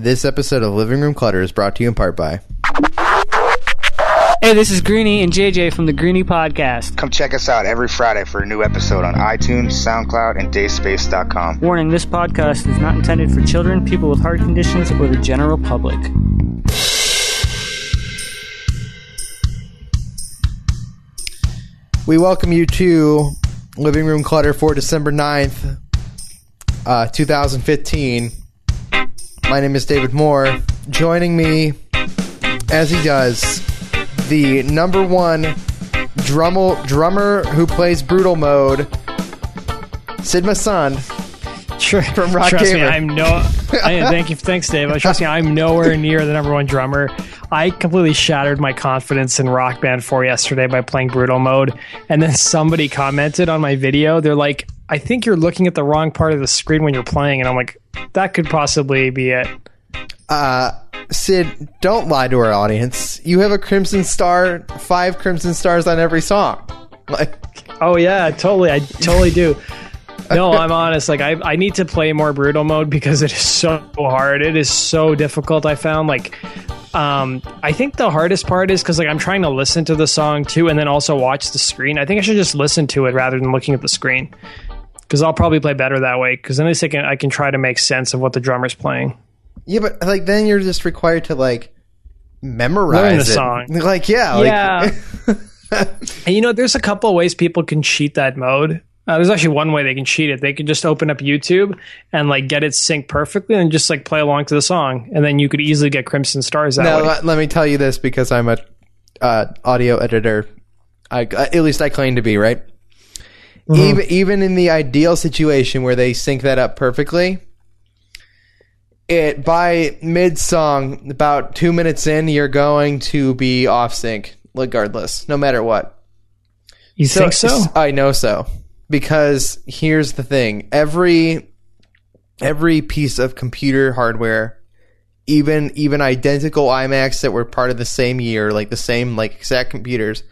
This episode of Living Room Clutter is brought to you in part by. Hey, this is Greeny and JJ from the Greeny Podcast. Come check us out every Friday for a new episode on iTunes, SoundCloud, and DaySpace.com. Warning this podcast is not intended for children, people with heart conditions, or the general public. We welcome you to Living Room Clutter for December 9th, uh, 2015. My name is David Moore. Joining me, as he does, the number one drummer, drummer who plays brutal mode, Sid. Sure. From Rock Trust me, I'm no. I, thank you, thanks, Dave. Trust me, I'm nowhere near the number one drummer. I completely shattered my confidence in Rock Band 4 yesterday by playing brutal mode, and then somebody commented on my video. They're like, "I think you're looking at the wrong part of the screen when you're playing," and I'm like, "That could possibly be it." Uh, Sid, don't lie to our audience. You have a Crimson Star, five Crimson Stars on every song. Like, Oh yeah, totally. I totally do. No, I'm honest. Like I, I need to play more brutal mode because it is so hard. It is so difficult. I found like, um, I think the hardest part is because like I'm trying to listen to the song too, and then also watch the screen. I think I should just listen to it rather than looking at the screen because I'll probably play better that way. Because then I can I can try to make sense of what the drummer's playing. yeah, but like then you're just required to like memorize Learn the it. song. Like, yeah, like, Yeah. And you know, there's a couple of ways people can cheat that mode. Uh, there's actually one way they can cheat it. They can just open up YouTube and like get it synced perfectly and just like play along to the song, and then you could easily get Crimson Stars that Now way. let, let me tell you this because I'm a uh, audio editor. I, at least I claim to be right. Mm-hmm. Even even in the ideal situation where they sync that up perfectly, it by mid song, about two minutes in, you're going to be off sync regardless, no matter what. you think so? I know so. Because here's the thing. Every every piece of computer hardware, even even identical iMacs that were part of the same year, like the same like exact computers,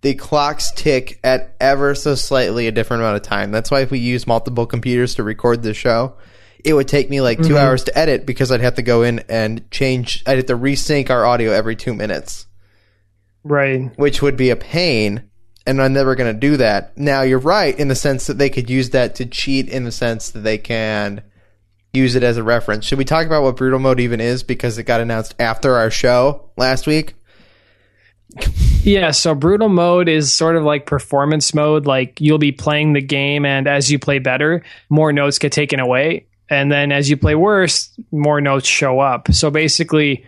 the clocks tick at ever so slightly a different amount of time. That's why if we use multiple computers to record the show, it would take me like 2 mm-hmm. hours to edit because I'd have to go in and change I'd have to resync our audio every 2 minutes Right. which would be a pain. And I'm never going to do that. Now, you're right in the sense that they could use that to cheat in the sense that they can use it as a reference. Should we talk about what Brutal Mode even is? Because it got announced after our show last week. Yeah, so brutal mode is sort of like performance mode. Like you'll be playing the game, and as you play better, more notes get taken away. And then as you play worse, more notes show up. So basically,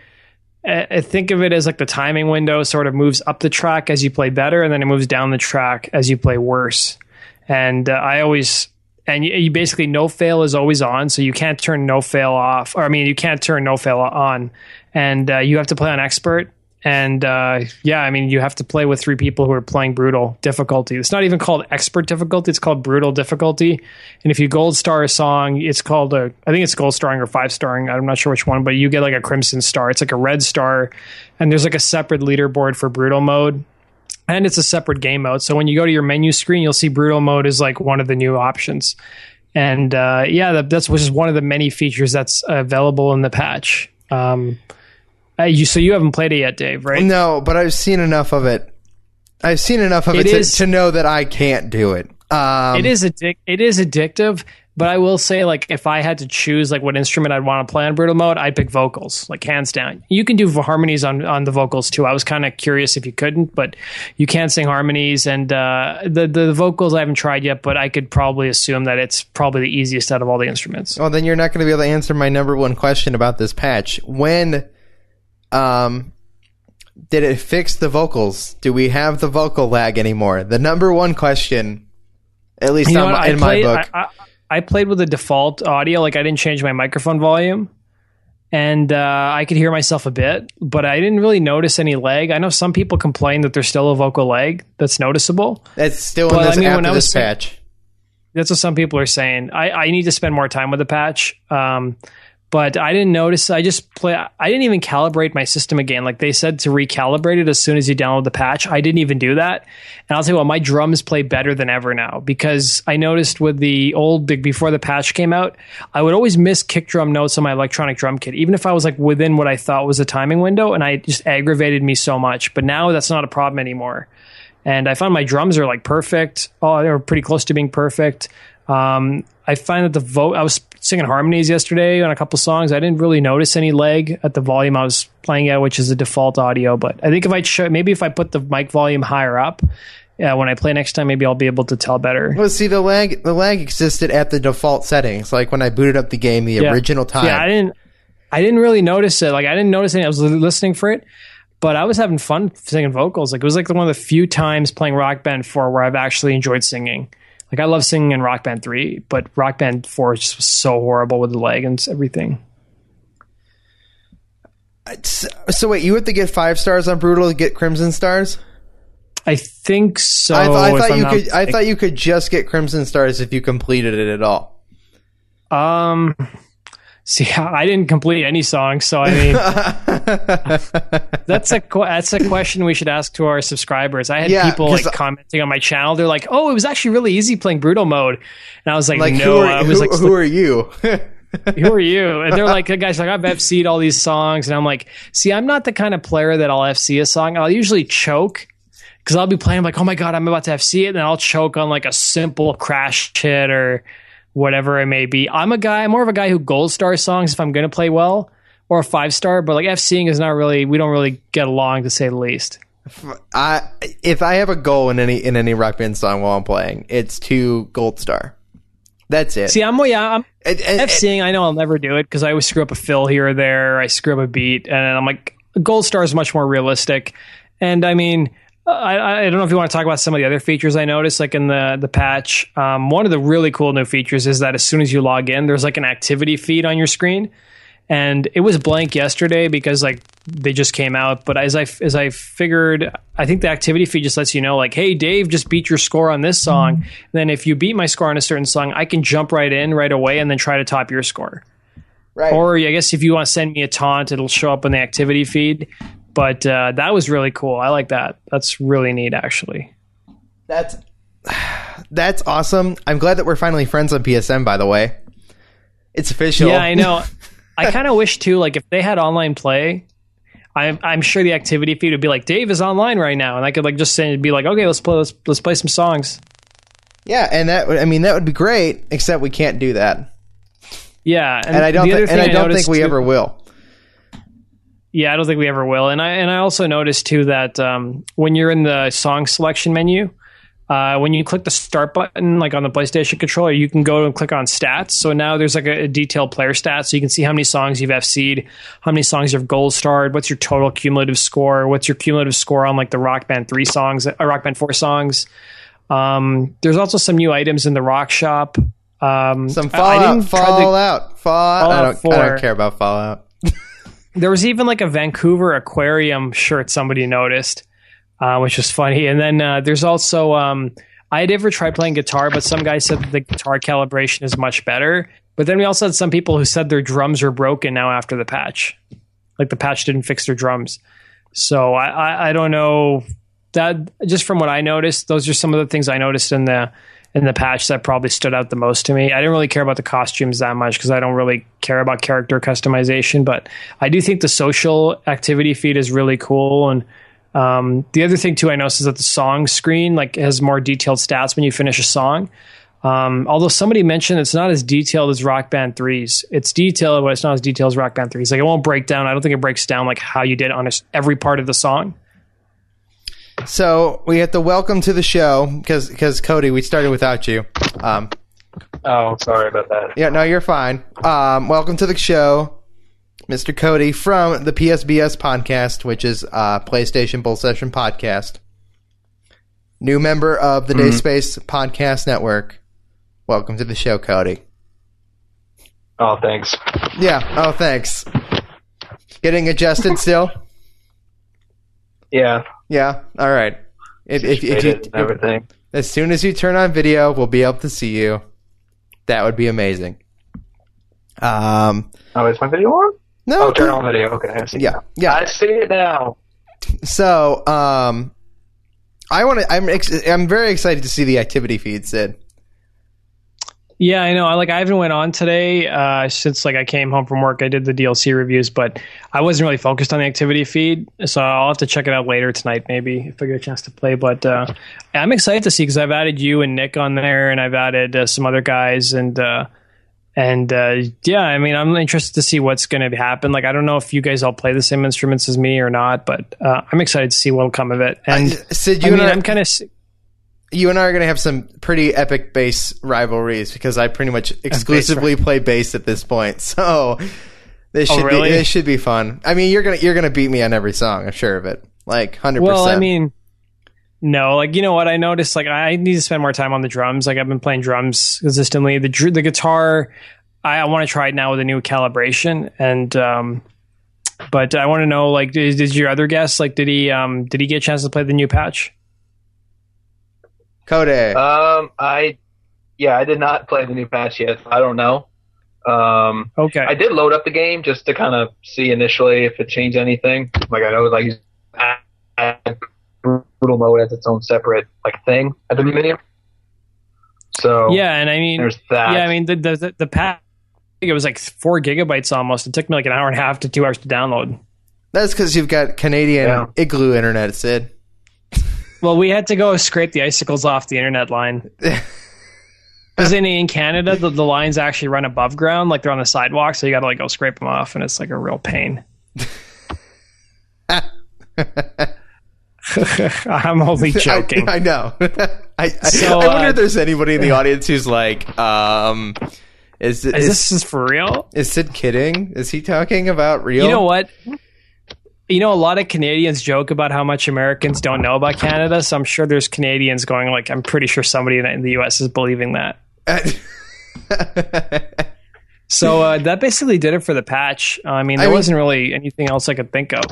uh, think of it as like the timing window sort of moves up the track as you play better, and then it moves down the track as you play worse. And uh, I always, and you, you basically no fail is always on, so you can't turn no fail off. Or I mean, you can't turn no fail on, and uh, you have to play on expert. And uh, yeah, I mean, you have to play with three people who are playing brutal difficulty. It's not even called expert difficulty; it's called brutal difficulty. And if you gold star a song, it's called a. I think it's gold starring or five starring. I'm not sure which one, but you get like a crimson star. It's like a red star, and there's like a separate leaderboard for brutal mode and it's a separate game mode. So when you go to your menu screen, you'll see brutal mode is like one of the new options. And uh, yeah, that, that's which is one of the many features that's available in the patch. Um, uh, you so you haven't played it yet, Dave, right? No, but I've seen enough of it. I've seen enough of it, It to, to know that I can't do it. Um, it is addic- It is addictive, but I will say, like, if I had to choose like what instrument I'd want to play on brutal mode, I'd pick vocals, like hands down. You can do harmonies on on the vocals too. I was kind of curious if you couldn't, but you can sing harmonies, and uh, the the vocals I haven't tried yet, but I could probably assume that it's probably the easiest out of all the instruments. Well, then you're not going to be able to answer my number one question about this patch. When, um, did it fix the vocals? Do we have the vocal lag anymore? The number one question, at least You know on what? In played, my book. I, I, I played with the default audio, like I didn't change my microphone volume. And uh, I could hear myself a bit, but I didn't really notice any lag. I know some people complain that there's still a vocal lag that's noticeable. That's still in Well, this I mean, after when I this was- patch. That's what some people are saying. I, I need to spend more time with the patch. Um, but I didn't notice. I just play. I didn't even calibrate my system again. Like they said to recalibrate it as soon as you download the patch. I didn't even do that. And I'll tell you what, my drums play better than ever now because I noticed with the old big before the patch came out, I would always miss kick drum notes on my electronic drum kit, even if I was like within what I thought was a timing window, and I just aggravated me so much. But now that's not a problem anymore. And I found my drums are like perfect. Oh, they're pretty close to being perfect. Um, I find that the vote. I was singing harmonies yesterday on a couple songs. I didn't really notice any lag at the volume I was playing at, which is the default audio. But I think if I show, maybe if I put the mic volume higher up, yeah, when I play next time, maybe I'll be able to tell better. Well, see, the lag the lag existed at the default settings. Like when I booted up the game, the Yeah. original time. Yeah, I didn't. I didn't really notice it. Like I didn't notice any. I was listening for it, but I was having fun singing vocals. Like it was like one of the few times playing Rock Band Four where I've actually enjoyed singing. Like I love singing in Rock Band Three, but Rock Band Four just was so horrible with the lag and everything. So, wait, you have to get five stars on Brutal to get Crimson stars? I think so. I, th- I thought I'm you could. I thought you could just get Crimson stars if you completed it at all. Um, see, I didn't complete any songs, so I mean, that's a that's a question we should ask to our subscribers. I had Yeah, people like commenting on my channel. They're like, "Oh, it was actually really easy playing brutal mode," and I was like, like "No, who are, I was who, like, who are you? who are you?" And they're like, "Guys, like I've FC'd all these songs," and I'm like, "See, I'm not the kind of player that I'll FC a song. I'll usually choke." Because I'll be playing, I'm like, oh my god, I'm about to FC it, and I'll choke on like a simple crash hit or whatever it may be. I'm a guy, I'm more of a guy who gold star songs if I'm going to play well, or a five star. But like FCing is not really, we don't really get along to say the least. I if I have a goal in any in any rock band song while I'm playing, it's to gold star. That's it. See, I'm yeah, I'm And- and- FCing. I know I'll never do it because I always screw up a fill here or there. I screw up a beat, and I'm like, gold star is much more realistic. And I mean, I, I don't know if you want to talk about some of the other features I noticed, like in the the patch. Um, one of the really cool new features is that as soon as you log in, there's like an activity feed on your screen, and it was blank yesterday because like they just came out. But as I as I figured, I think the activity feed just lets you know, like, hey, Dave just beat your score on this song. And then if you beat my score on a certain song, I can jump right in right away and then try to top your score. right. Or I guess if you want to send me a taunt, it'll show up in the activity feed. But uh, that was really cool. I like that. That's really neat, actually. That's that's awesome. I'm glad that we're finally friends on PSN. By the way, it's official. Yeah, I know. I kind of wish too, like if they had online play, I'm I'm sure the activity feed would be like Dave is online right now, and I could like just send be like, okay, let's play let's let's play some songs. yeah, and that would- I mean that would be great. Except we can't do that, Yeah, and I don't thi- and I thing don't think we too- ever will. Yeah, I don't think we ever will. And I and I also noticed too that um, when you're in the song selection menu, uh, when you click the start button, like on the PlayStation controller, you can go and click on stats. So now there's like a, a detailed player stats, so you can see how many songs you've FC'd, how many songs you've gold starred, what's your total cumulative score, what's your cumulative score on like the Rock Band three songs, uh, Rock Band four songs. Um, there's also some new items in the Rock Shop. Um, Some I- I Fallout, Fallout, Fallout. I don't, I don't care about Fallout. There was even like a Vancouver aquarium shirt somebody noticed, uh, which was funny. And then uh, there's also um, I had ever tried playing guitar, but some guy said the guitar calibration is much better. But then we also had some people who said their drums are broken now after the patch, like the patch didn't fix their drums. So I, I, I don't know that just from what I noticed, those are some of the things I noticed in the in the patch that probably stood out the most to me. I didn't really care about the costumes that much because I don't really care about character customization, but I do think the social activity feed is really cool. And um, the other thing too, I noticed is that the song screen like has more detailed stats when you finish a song. Um, although somebody mentioned it's not as detailed as Rock Band 3's. It's detailed, but it's not as detailed as Rock Band 3's. Like it won't break down. I don't think it breaks down like how you did on every part of the song. So we have to welcome to the show because because Cody, we started without you. Um, Oh, sorry about that. yeah, no, you're fine. Um, welcome to the show, Mr. Cody from the PSBS podcast, which is uh, PlayStation Bull Session podcast. New member of the Day Space Podcast Network. Welcome to the show, Cody. Oh, thanks. Yeah. Oh, thanks. Getting adjusted still. Yeah, Yeah. All right. If, if, if you, it everything. as soon as you turn on video, we'll be able to see you. That would be amazing. Um, Oh, is my video on? no, Oh, turn on video. Okay, I see. it yeah, now. yeah. I see it now. So, um, I want to. I'm ex- I'm very excited to see the activity feed, Sid. Yeah, I know. I like I haven't went on today uh, since like I came home from work. I did the DLC reviews, but I wasn't really focused on the activity feed, so I'll have to check it out later tonight, maybe if I get a chance to play. But uh, I'm excited to see because I've added you and Nick on there, and I've added uh, some other guys, and uh, and uh, yeah, I mean, I'm interested to see what's going to happen. Like, I don't know if you guys all play the same instruments as me or not, but uh, I'm excited to see what'll come of it. And I- Sid, I you mean, and I, I'm kind of you and I are going to have some pretty epic bass rivalries because I pretty much exclusively play bass at this point. So this Oh, should really? be this should be fun. I mean, you're gonna you're gonna beat me on every song. I'm sure of it. Like hundred Well. I mean, no, like you know what I noticed, like I need to spend more time on the drums. Like I've been playing drums consistently. The the guitar, I, I want to try it now with a new calibration, and um, but I want to know, like, did, did your other guest, like, did he um did he get a chance to play the new patch? Code. Um, I, yeah, I did not play the new patch yet. I don't know. Um, Okay, I did load up the game just to kind of see initially if it changed anything. Like I know, like add brutal mode as its own separate like thing at the menu. So yeah, and I mean, there's that. yeah, I mean the the the, the patch. I think it was like four gigabytes almost. It took me like an hour and a half to two hours to download. That's because you've got Canadian Yeah. igloo internet, Sid. Well, we had to go scrape the icicles off the internet line. Because in, in Canada, the, the lines actually run above ground, like they're on the sidewalk, so you got to like go scrape them off, and it's like a real pain. I'm only joking. I, I know. I, I, So, I wonder uh, if there's anybody in the audience who's like, um, is is, Is this is for real? is Sid kidding? Is he talking about real? You know what? You know, a lot of Canadians joke about how much Americans don't know about Canada, so I'm sure there's Canadians going like, I'm pretty sure somebody in the U.S. is believing that. So uh, that basically did it for the patch. I mean, I there mean- wasn't really anything else I could think of.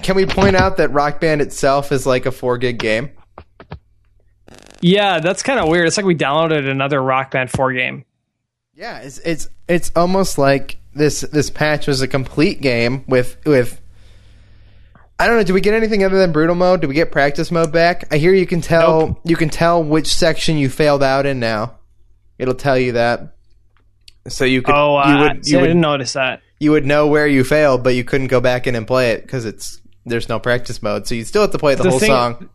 Can we point out that Rock Band itself is like a four gig game? Yeah, that's kind of weird. It's like we downloaded another Rock Band 4 game. Yeah, it's it's it's almost like this this patch was a complete game with with. I don't know. Did we get anything other than brutal mode? Did we get practice mode back? I hear you can tell you can tell which section you failed out in now. It'll tell you that. So you could Oh, uh, you would see, you I would didn't notice that. you would know where you failed, but you couldn't go back in and play it because it's there's no practice mode. So you still have to play the, The whole thing- song.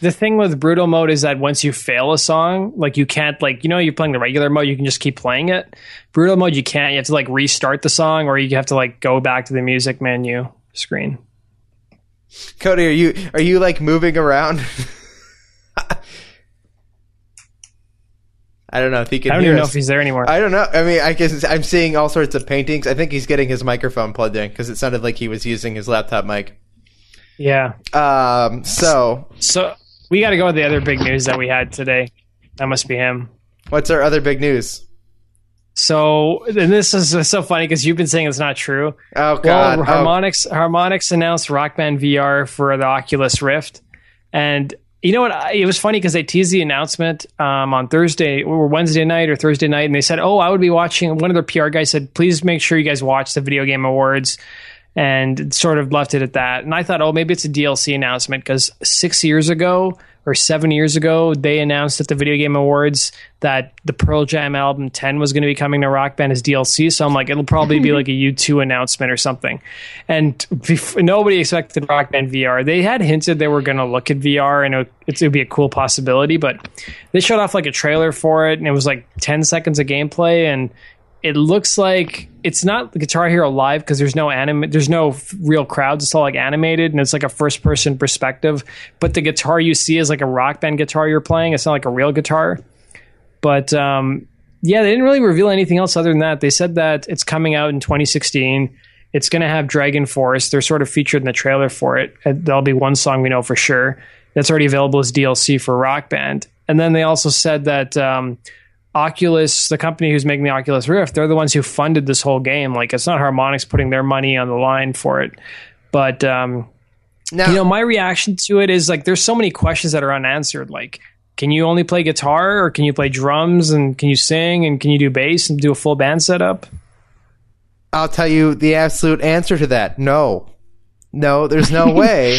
The thing with brutal mode is that once you fail a song, like you can't like you know you're playing the regular mode, you can just keep playing it. Brutal mode, you can't. You have to like restart the song, or you have to like go back to the music menu screen. Cody, are you are you like moving around? I don't know if he can I don't even know if he's there anymore. I don't know. I mean, I guess I'm seeing all sorts of paintings. I think he's getting his microphone plugged in because it sounded like he was using his laptop mic. yeah. Um, so So we got to go with the other big news that we had today. That must be him. what's our other big news? So, and this is so funny because you've been saying it's not true. Oh God! Well, Oh, Harmonix Harmonix announced Rock Band VR for the Oculus Rift, and you know what? It was funny because they teased the announcement um, on Thursday or Wednesday night or Thursday night, and they said, "Oh, I would be watching." One of their PR guys said, "Please make sure you guys watch the Video Game Awards." And sort of left it at that. And I thought, oh, maybe it's a DLC announcement because six years ago or seven years ago, they announced at the Video Game Awards that the Pearl Jam album 10 was going to be coming to Rock Band as DLC. So I'm like, it'll probably be like a U2 announcement or something. And bef- nobody expected Rock Band VR. They had hinted they were going to look at VR and it would, it would be a cool possibility, but they showed off like a trailer for it and it was like 10 seconds of gameplay and it looks like it's not Guitar Hero Live because there's no anime, there's no f- real crowds. It's all like animated and it's like a first person perspective. But the guitar you see is like a rock band guitar you're playing. It's not like a real guitar. But um, yeah, they didn't really reveal anything else other than that. They said that it's coming out in 2016. It's going to have DragonForce. They're sort of featured in the trailer for it. Uh, There'll be one song we know for sure that's already available as DLC for Rock Band. And then they also said that um, Oculus, the company who's making the Oculus Rift, they're the ones who funded this whole game. Like it's not Harmonix putting their money on the line for it. But um, now, you know, my reaction to it is like there's so many questions that are unanswered. Like, can you only play guitar or can you play drums and can you sing and can you do bass and do a full band setup? I'll tell you the absolute answer to that. No, no, there's no way.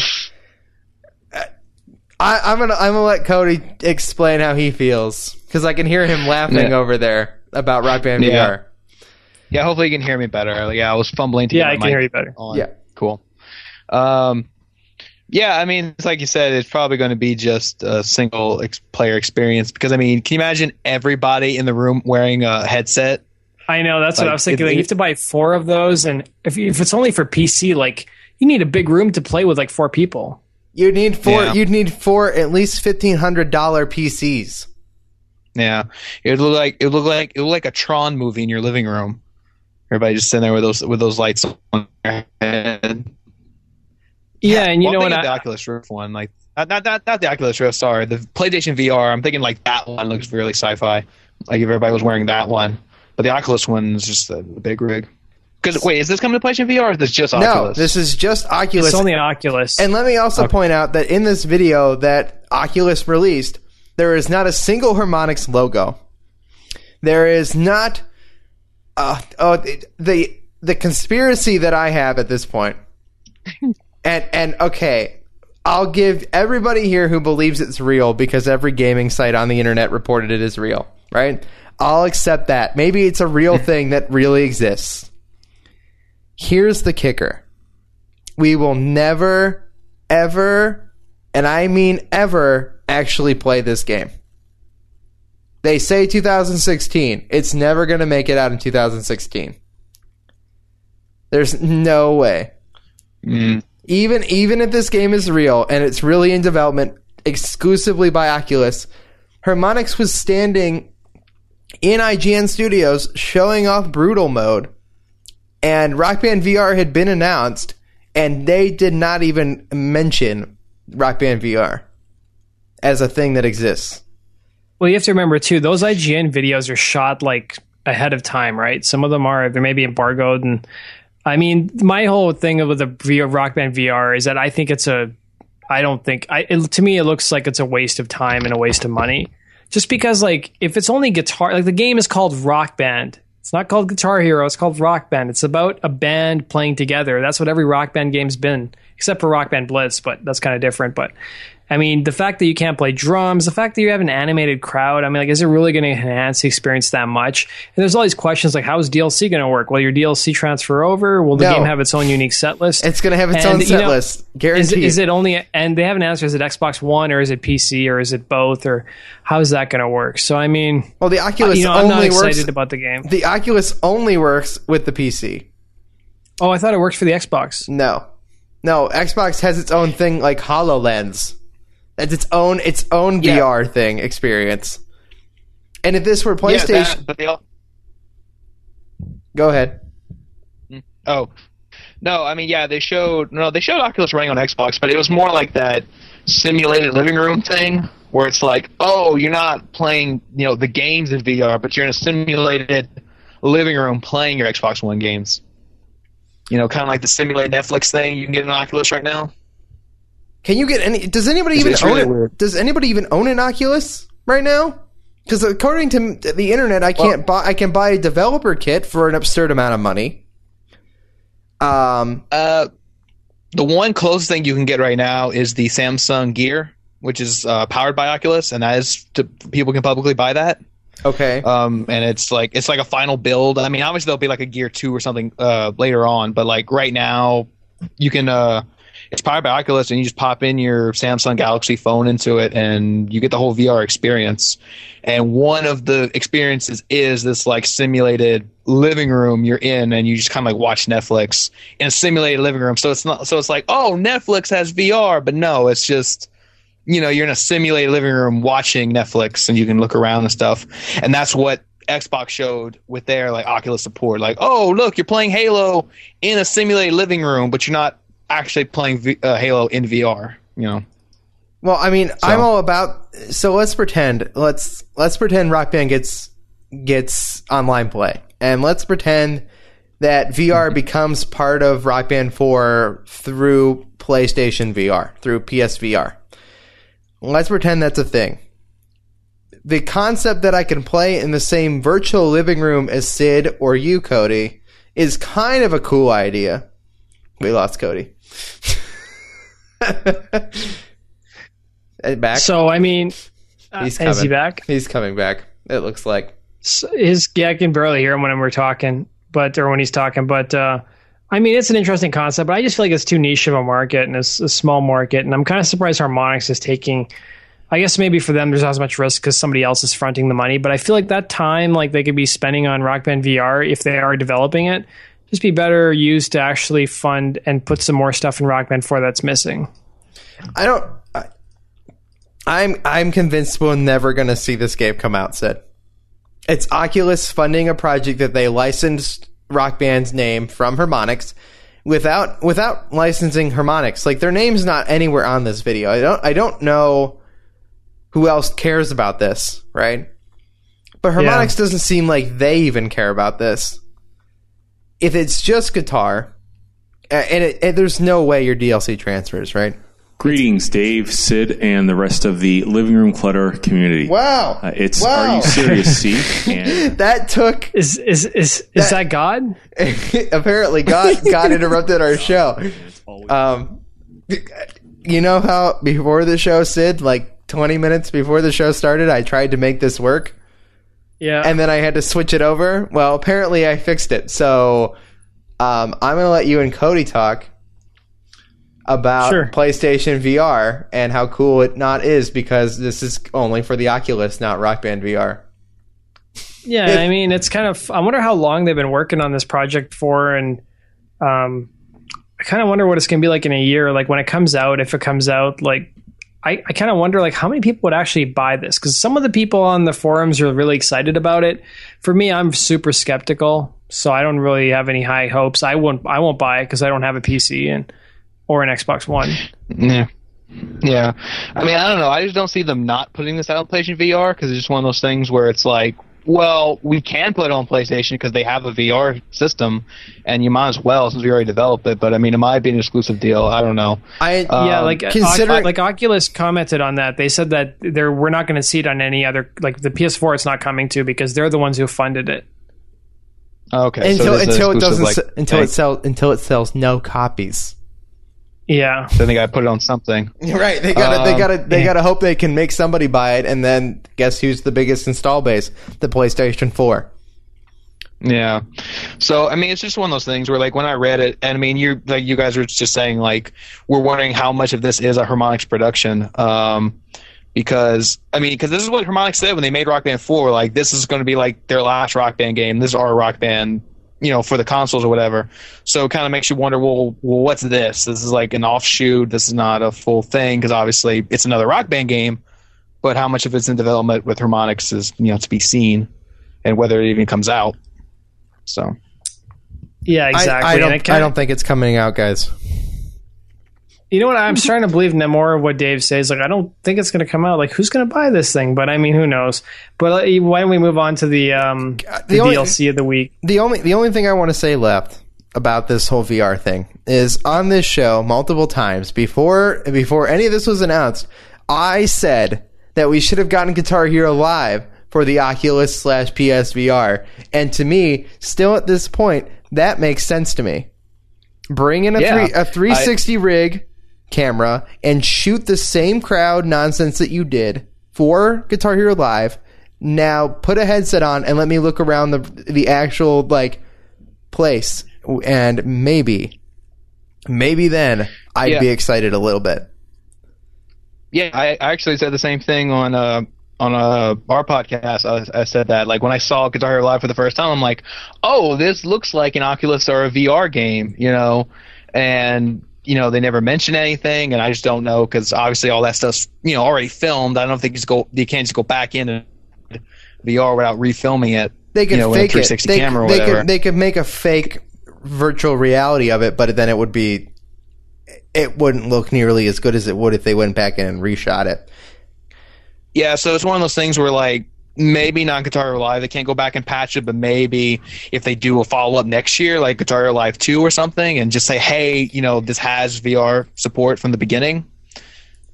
I, I'm gonna I'm gonna let Cody explain how he feels because I can hear him laughing Yeah. over there about Rock Band Yeah. VR. Yeah, hopefully you can hear me better. Yeah, I was fumbling to get Yeah, I can mic hear you better. on. Yeah. cool. Um, yeah, I mean, it's like you said, it's probably going to be just a single ex- player experience because I mean, can you imagine everybody in the room wearing a headset? I know that's what I was thinking. it- Like, you have to buy four of those, and if if it's only for PC, like you need a big room to play with like four people. You'd need four. Yeah. You'd need four at least fifteen hundred dollar PCs. Yeah, it would look like it would look like it would look like a Tron movie in your living room. Everybody just sitting there with those with those lights on their head. Yeah, and you Well, know what? thinking the Oculus Rift one, like not, not not not the Oculus Rift. Sorry, the PlayStation VR. I'm thinking like that one looks really sci-fi. Like if everybody was wearing that one, but the Oculus one is just a big rig. Because wait, is this coming to PlayStation VR or is this just Oculus? No, Oculus? this is just Oculus. it's only an Oculus. And let me also point out that in this video that Oculus released, there is not a single Harmonix logo. There is not uh, oh, the the conspiracy that I have at this point. And and okay, I'll give everybody here who believes it's real because every gaming site on the internet reported it as real, right? I'll accept that. Maybe it's a real thing that really exists. Here's the kicker we will never, ever, and I mean ever, actually play this game. They say 2016. It's never going to make it out in 2016. There's no way. Mm. Even even if this game is real and it's really in development exclusively by Oculus, Harmonix was standing in IGN Studios showing off Brutal Mode, and Rock Band VR had been announced, and they did not even mention Rock Band VR as a thing that exists. well, you have to remember too; those IGN videos are shot like ahead of time, right? Some of them are they may be embargoed, and I mean, my whole thing with the VR, Rock Band VR is that I think it's a I don't think I it, to me it looks like it's a waste of time and a waste of money. Just because like if it's only guitar like the game is called Rock Band. It's not called Guitar Hero, it's called Rock Band. It's about a band playing together. That's what every Rock Band game's been, except for Rock Band Blitz, but that's kind of different, but I mean, the fact that you can't play drums, the fact that you have an animated crowd, I mean, like, is it really going to enhance the experience that much? And there's all these questions like, how is DLC going to work? Will your DLC transfer over? Will the No. game have its own unique set list? It's going to have its And, own set know, list, is, guaranteed. is it only and they haven't answered is it xbox one or is it pc or is it both or how is that going to work so i mean well, the uh, Oculus you know i'm not only excited works. about the game the Oculus only works with the PC. oh i thought it worked for the xbox No, no. Xbox has its own thing like Hololens. It's its own its own Yeah. VR thing experience. And if this were Yeah, PlayStation, that- but they all, go ahead. Mm, oh, no, I mean, yeah, they showed no, they showed Oculus running on Xbox, but it was more like that simulated living room thing where it's like, oh, you're not playing, you know, the games in VR, but you're in a simulated living room playing your Xbox One games. You know, kind of like the simulated Netflix thing you can get in Oculus right now. Can you get any? Does anybody even it's own really it? weird. Does anybody even own an Oculus right now? Because according to the internet, I can't buy. I can buy a developer kit for an absurd amount of money. Um, Uh, the one closest thing you can get right now is the Samsung Gear, which is uh, powered by Oculus, and that is to, people can publicly buy that. okay. um, and it's like it's like a final build. I mean, obviously there'll be like a Gear Two or something uh, later on, but like right now, you can. Uh, it's powered by Oculus, and you just pop in your Samsung Galaxy phone into it, and you get the whole VR experience. And one of the experiences is this like simulated living room you're in, and you just kind of like watch Netflix in a simulated living room. So it's not. So it's like, oh, Netflix has VR, but no, it's just you know, you're in a simulated living room watching Netflix and you can look around and stuff. And that's what Xbox showed with their like Oculus support. Like, oh, look, you're playing Halo in a simulated living room, but you're not actually playing v- uh, Halo in VR. You know, Well, I mean, I'm all about. So let's pretend. Let's let's pretend Rock Band gets gets online play, and let's pretend that VR becomes part of Rock Band 4 through PlayStation VR, through PSVR. Let's pretend that's a thing. The concept that I can play in the same virtual living room as Sid or you, Cody, is kind of a cool idea. We lost Cody. Uh, back. So I mean, uh, He's is he coming. back? He's coming back. It looks like. So his yeah, I can barely hear him when we're talking, but or when he's talking. But uh, I mean, it's an interesting concept, but I just feel like it's too niche of a market and it's a small market, and I'm kind of surprised Harmonix is taking. I guess maybe for them there's not as much risk because somebody else is fronting the money, but I feel like that time like they could be spending on Rock Band VR if they are developing it, just be better used to actually fund and put some more stuff in Rock Band 4 that's missing. I don't. I, I'm I'm convinced we're never going to see this game come out. Sid, it's Oculus funding a project that they licensed Rock Band's name from Harmonix without without licensing Harmonix. Like their name's not anywhere on this video. I don't I don't know who else cares about this, right? But Harmonix doesn't seem like they even care about this. If it's just guitar, and, it, and there's no way your DLC transfers, right? Greetings, Dave, Sid, and the rest of the Living Room Clutter community. Wow. Uh, it's Wow. Are You Serious, C? That took Is is is is that God? apparently God God interrupted our show. Um, you know how before the show, Sid, like twenty minutes before the show started, I tried to make this work, Yeah. and then I had to switch it over. Well, apparently I fixed it. So um, I'm gonna let you and Cody talk about Sure. PlayStation VR and how cool it not is because this is only for the Oculus, not Rock Band VR. Yeah, I mean, it's kind of. I wonder how long they've been working on this project for, and um, I kind of wonder what it's going to be like in a year. Like when it comes out, if it comes out, like I, I kind of wonder like how many people would actually buy this because some of the people on the forums are really excited about it. For me, I'm super skeptical, so I don't really have any high hopes. I won't. I won't buy it because I don't have a PC and or an Xbox One. Yeah. Yeah. I mean, I don't know. I just don't see them not putting this out on PlayStation VR because it's just one of those things where it's like, well, we can put it on PlayStation because they have a VR system, and you might as well since we already developed it. But I mean, it might be an exclusive deal. I don't know. I yeah, Um, like considering- Oc- like Oculus commented on that. They said that they're we're not going to see it on any other like the PS4. It's not coming to because they're the ones who funded it. Okay. until so it is an until it doesn't like, se- until thing. it sells until it sells no copies. Yeah, Then they got to put it on something. Right. They gotta they Um, gotta they yeah. gotta hope they can make somebody buy it and then guess who's the biggest install base? The PlayStation 4. Yeah. So I mean, it's just one of those things where, like, when I read it, and I mean, you like you guys were just saying, like, we're wondering how much of this is a Harmonix production, um, because I mean, because this is what Harmonix said when they made Rock Band Four, like, this is going to be like their last Rock Band game. This is our Rock Band, you know, for the consoles or whatever. So it kind of makes you wonder, well, well, what's this? This is like an offshoot. This is not a full thing because obviously it's another Rock Band game, but how much of it's in development with Harmonix is you know to be seen, and whether it even comes out. So yeah, exactly. I, And don't kinda- I don't think it's coming out, guys. You know what? I'm starting to believe no more of what Dave says. Like, I don't think it's going to come out. Like, who's going to buy this thing? But I mean, who knows? But uh, why don't we move on to the um the, the only- DLC of the week? The only the only thing I want to say left about this whole VR thing is on this show multiple times before before any of this was announced, I said that we should have gotten Guitar Hero Live for the Oculus slash PSVR, and to me, still at this point, that makes sense to me. Bring in a Yeah, three a 360 rig camera and shoot the same crowd nonsense that you did for Guitar Hero Live. Now put a headset on and let me look around the the actual like place and maybe maybe then I'd Yeah. be excited a little bit. yeah, I, I actually said the same thing on uh on uh, our podcast. I, I said that like when I saw Guitar Hero Live for the first time, I'm like, oh, this looks like an Oculus or a VR game, you know, and you know they never mention anything, and I just don't know because obviously all that stuff's you know already filmed. I don't think you just go you can't just go back into VR without refilming it. They could you know, fake it. They, camera they could they could make a fake virtual reality of it, but then it would be it wouldn't look nearly as good as it would if they went back in and reshot it. Yeah, so it's one of those things where like maybe not Guitar Live, they can't go back and patch it, but maybe if they do a follow up next year, like Guitar Live two or something, and just say, hey, you know, this has VR support from the beginning,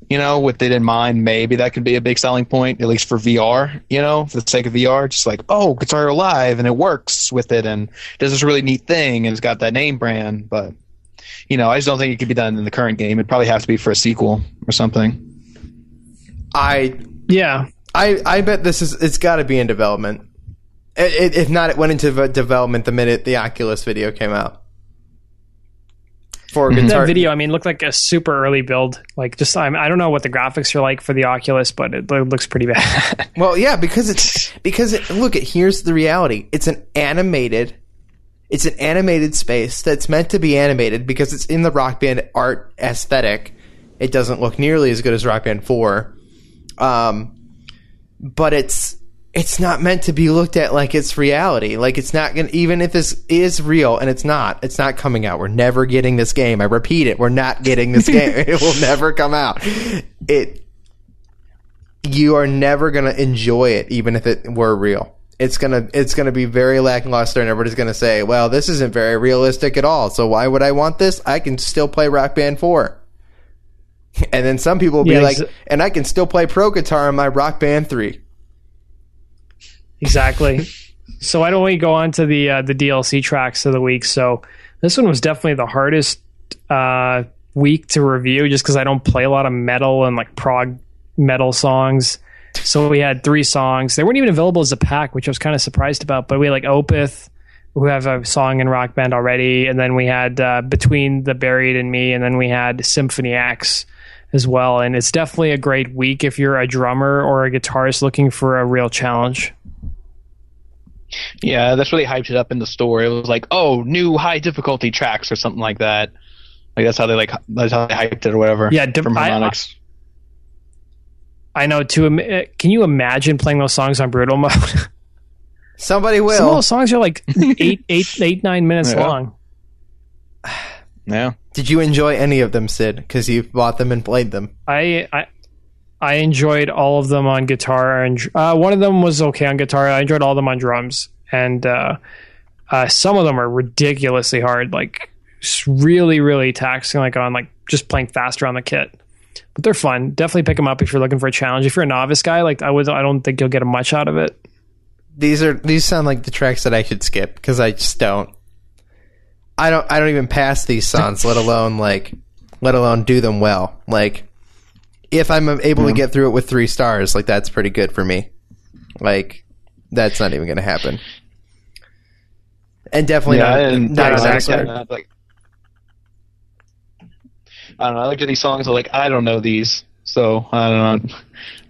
you know, with it in mind, maybe that could be a big selling point, at least for VR, you know, for the sake of VR. Just like, oh, Guitar Live, and it works with it, and does this really neat thing, and it's got that name brand. But, you know, I just don't think it could be done in the current game. It'd probably have to be for a sequel or something. I Yeah. I I bet this is it's got to be in development. It, it, if not, it went into development the minute the Oculus video came out. For guitar, That video, I mean, looked like a super early build. Like, just I'm, I don't know what the graphics are like for the Oculus, but it, it looks pretty bad. Well, yeah, because it's because it, look, it, here's the reality. It's an animated, it's an animated space that's meant to be animated because it's in the Rock Band art aesthetic. It doesn't look nearly as good as Rock Band Four, um, but it's it's not meant to be looked at like it's reality. Like it's not gonna even if this is real and it's not, it's not coming out. We're never getting this game. I repeat it, we're not getting this game. it will never come out. It you are never going to enjoy it even if it were real it's going to it's going to be very lackluster and everybody's going to say well this isn't very realistic at all so why would i want this i can still play rock band 4 and then some people will be Yeah, like exa- and i can still play pro guitar on my rock band 3 exactly. so why don't we go on to the uh, the DLC tracks of the week? So this one was definitely the hardest uh, week to review, just because I don't play a lot of metal and like prog metal songs. So we had three songs. They weren't even available as a pack, which I was kind of surprised about. But we had like Opeth, who have a song in Rock Band already, and then we had uh, Between the Buried and Me, and then we had Symphony X as well. And it's definitely a great week if you're a drummer or a guitarist looking for a real challenge. Yeah, that's really hyped it up in the store. It was like, oh, new high difficulty tracks or something like that. Like that's how they like that's how they hyped it or whatever. Yeah, dim- from I- Harmonix. I know. To im- uh, can you imagine playing those songs on brutal mode? somebody will. Some of those songs are like eight, eight, eight, nine minutes Yeah. long. yeah. Did you enjoy any of them sid because you bought them and played them I, I, I enjoyed all of them on guitar, and uh, one of them was okay on guitar. I enjoyed all of them on drums, and uh, uh, some of them are ridiculously hard, like really, really taxing, like on like just playing faster on the kit. But they're fun. Definitely pick them up if you're looking for a challenge. If you're a novice guy, like I was, I don't think you'll get much out of it. these are these sound like the tracks that I should skip because I just don't. I don't. I don't even pass these songs, let alone like, let alone do them well. Like, if I'm able to get through it with three stars, like that's pretty good for me. Like, that's not even going to happen. And definitely yeah, not, and not yeah, exactly. exactly. Not like I don't know. I look at these songs. I'm like, I don't know these, so I don't know.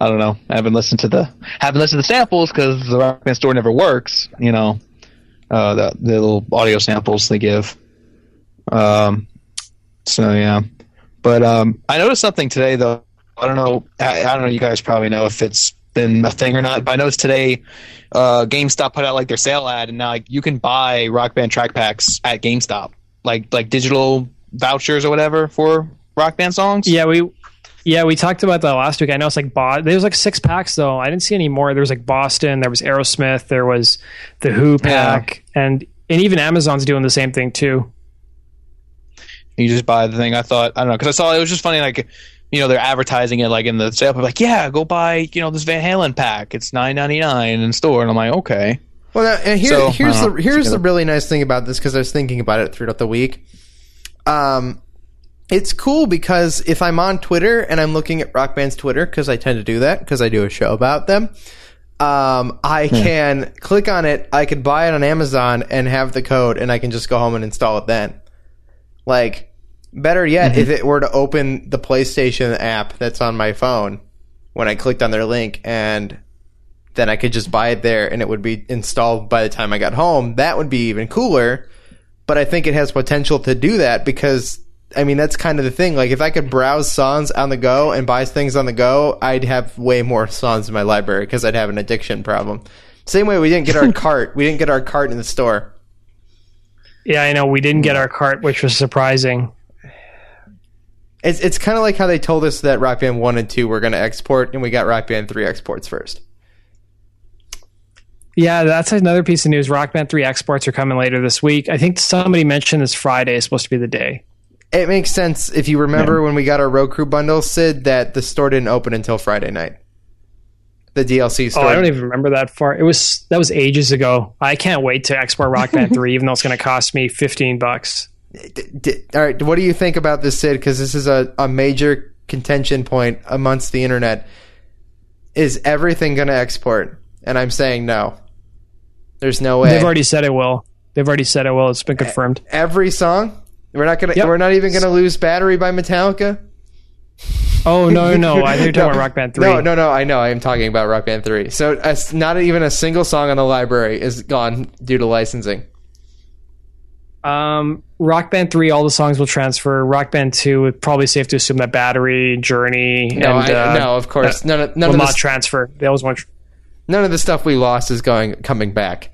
I don't know. I haven't listened to the haven't listened to the samples because the Rock Band store never works. You know, uh, the the little audio samples they give. Um. So yeah, but um, I noticed something today though. I don't know. I, I don't know. You guys probably know if it's been a thing or not. But I noticed today, uh, GameStop put out like their sale ad, and now like, you can buy Rock Band track packs at GameStop, like like digital vouchers or whatever for Rock Band songs. Yeah, we yeah we talked about that last week. I know it's like Bo- there was like six packs though. I didn't see any more. There was like Boston, there was Aerosmith, there was the Who pack, and and even Amazon's doing the same thing too. you just buy the thing. I thought I don't know because I saw it was just funny like. You know they're advertising it like in the sale. Like, yeah, go buy you know this Van Halen pack. It's nine ninety nine in store, and I'm like, okay. Well, now, and here, So, here's I the here's the really nice thing about this because I was thinking about it throughout the week. Um, it's cool because if I'm on Twitter and I'm looking at Rock Band's Twitter because I tend to do that because I do a show about them. Um, I can click on it. I could buy it on Amazon and have the code, and I can just go home and install it then. Like, better yet, if it were to open the PlayStation app that's on my phone when I clicked on their link and then I could just buy it there and it would be installed by the time I got home. That would be even cooler. But I think it has potential to do that because I mean that's kind of the thing. Like if I could browse songs on the go and buy things on the go, I'd have way more songs in my library because I'd have an addiction problem. Same way we didn't get our cart. We didn't get our cart in the store. Yeah, I know we didn't get our cart, which was surprising. It's it's kind of like how they told us that Rock Band 1 and 2 were going to export and we got Rock Band 3 exports first. Yeah, that's another piece of news. Rock Band 3 exports are coming later this week. I think somebody mentioned this Friday is supposed to be the day. It makes sense if you remember when we got our Roku bundle, Sid, that the store didn't open until Friday night. The DLC store. Oh. I don't even remember that far. It was that was ages ago. I can't wait to export Rock Band 3 even though it's going to cost me 15 bucks. D- d- all right, what do you think about this, Sid? Because this is a, a major contention point amongst the internet. Is everything going to export? And I'm saying no. There's no way. They've already said it will. They've already said it will. It's been confirmed. Every song. We're not gonna. Yep. We're not even gonna lose "Battery" by Metallica. Oh no, no, no! I think you're talking about Rock Band 3. No, no, no. I know. I am talking about Rock Band Three. So, as not even a single song on the library is gone due to licensing. Um, Rock Band 3, all the songs will transfer. Rock Band 2, it's probably safe to assume that Battery, Journey, No, and I, uh, no. Of course, none of none will of not this, transfer. They always want. none of the stuff we lost is going coming back.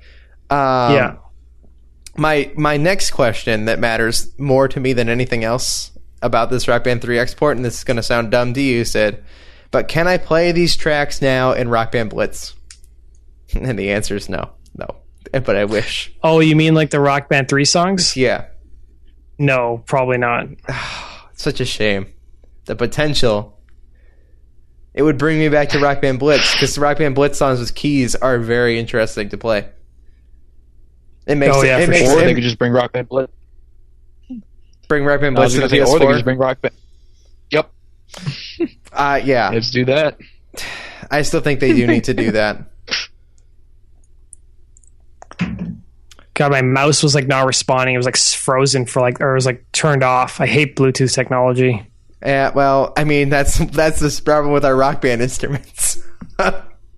Um, yeah. My my next question that matters more to me than anything else about this Rock Band 3 export, and this is going to sound dumb to you, Sid, but can I play these tracks now in Rock Band Blitz? And the answer is no, no. But I wish. Oh, you mean like the Rock Band 3 songs? Yeah, No, probably not. such a shame. The potential. It would bring me back to Rock Band Blitz because the Rock Band Blitz songs with keys are very interesting to play. It makes Oh, it, yeah, it for makes Or it, they could just bring Rock Band Blitz. bring Rock Band I Blitz to gonna the say, or they could just bring Rock Band. Yep, uh, yeah, let's do that. I still think they do need to do that. God, my mouse was like not responding. It was like frozen for like, or it was like turned off. I hate Bluetooth technology. Yeah, well, I mean that's that's the problem with our Rock Band instruments.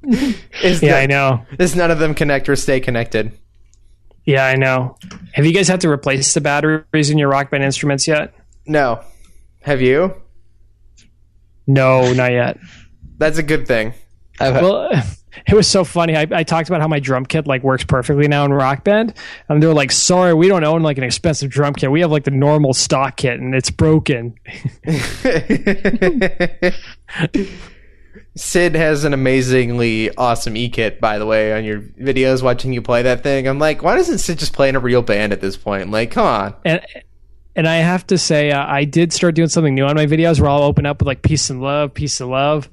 Yeah, that- I know. is none of them connect or stay connected. Yeah, I know. Have you guys had to replace the batteries in your Rock Band instruments yet? No, have you? No, not yet. That's a good thing. I've Well, it was so funny. I, I talked about how my drum kit like works perfectly now in Rock Band, and they're like, "Sorry, we don't own like an expensive drum kit. We have like the normal stock kit, and it's broken." Sid has an amazingly awesome e kit, by the way, on your videos. Watching you play that thing, I'm like, why doesn't Sid just play in a real band at this point? Like, come on. and and I have to say, uh, I did start doing something new on my videos where I'll open up with like peace and love, peace and love.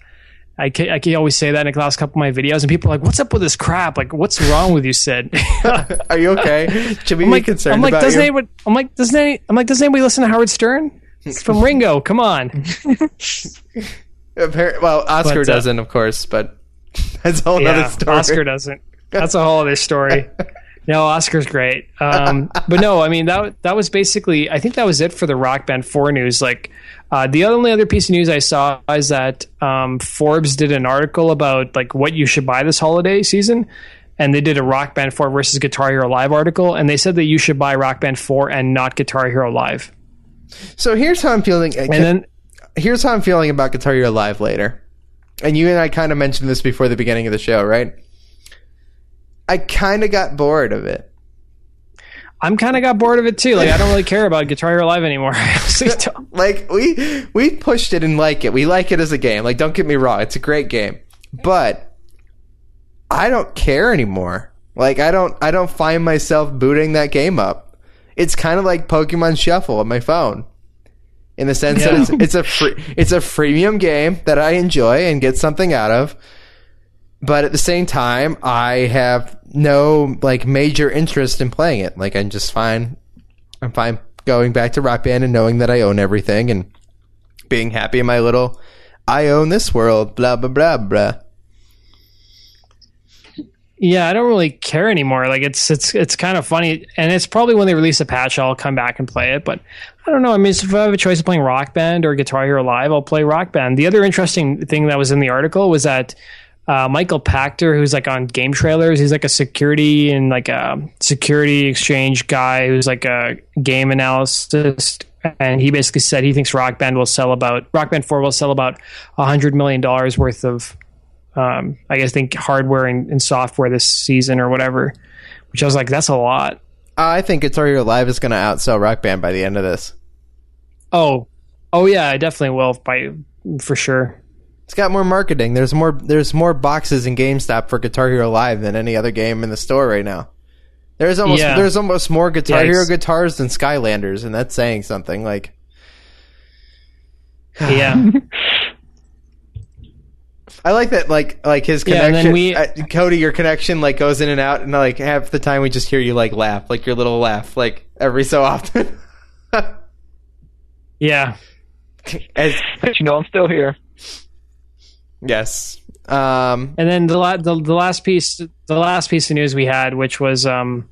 I can, I can always say that in the last couple of my videos, and people are like, "What's up with this crap? Like, what's wrong with you, Sid?" Are you okay? Should we I'm be like, concerned I'm like, about doesn't you? anyone? I'm like, doesn't any? I'm like, doesn't anybody listen to Howard Stern? It's from Ringo. Come on. Well, Oscar But, uh, doesn't, of course, but that's a whole other story. Oscar doesn't. That's a whole other story. No, Oscar's great. Um, but no, I mean that that was basically. I think that was it for the Rock Band Four news. Like uh, the only other piece of news I saw is that um, Forbes did an article about like what you should buy this holiday season, and they did a Rock Band Four versus Guitar Hero Live article, and they said that you should buy Rock Band Four and not Guitar Hero Live. So here's how I'm feeling. And then here's how I'm feeling about Guitar Hero Live later. And you and I kind of mentioned this before the beginning of the show, right? I kind of got bored of it. I'm kind of got bored of it too. Like I don't really care about Guitar Hero Live anymore. I honestly don't. Like we we pushed it and like it. We like it as a game. Like don't get me wrong, it's a great game. But I don't care anymore. Like I don't I don't find myself booting that game up. It's kind of like Pokemon Shuffle on my phone. In the sense Yeah. that it's, it's a free, it's a freemium game that I enjoy and get something out of. But at the same time, I have no like major interest in playing it. Like I'm just fine I'm fine going back to Rock Band and knowing that I own everything and being happy in my little I own this world, blah blah blah blah. Yeah, I don't really care anymore. Like it's it's it's kind of funny, and it's probably when they release a patch, I'll come back and play it. But I don't know. I mean, if I have a choice of playing Rock Band or Guitar Hero Live, I'll play Rock Band. The other interesting thing that was in the article was that uh, Michael Pachter, who's like on game trailers, he's like a security and like a security exchange guy who's like a game analysis. And he basically said he thinks Rock Band will sell about Rock Band Four will sell about hundred million dollars worth of um, I guess think hardware and, and software this season or whatever. Which I was like, that's a lot. I think Guitar Hero Live is going to outsell Rock Band by the end of this. Oh, oh yeah, I definitely will by for sure. It's got more marketing. There's more there's more boxes in GameStop for Guitar Hero Live than any other game in the store right now. There's almost Yeah. there's almost more Guitar Yeah, Hero guitars than Skylanders, and that's saying something. Like Yeah. I like that, like like his Yeah, and connection. then we- uh, Cody, your connection like goes in and out, and like half the time we just hear you like laugh, like your little laugh, like every so often. yeah. As, But you know, I'm still here. yes. Um. And then the, la- the the last piece the last piece of news we had, which was um,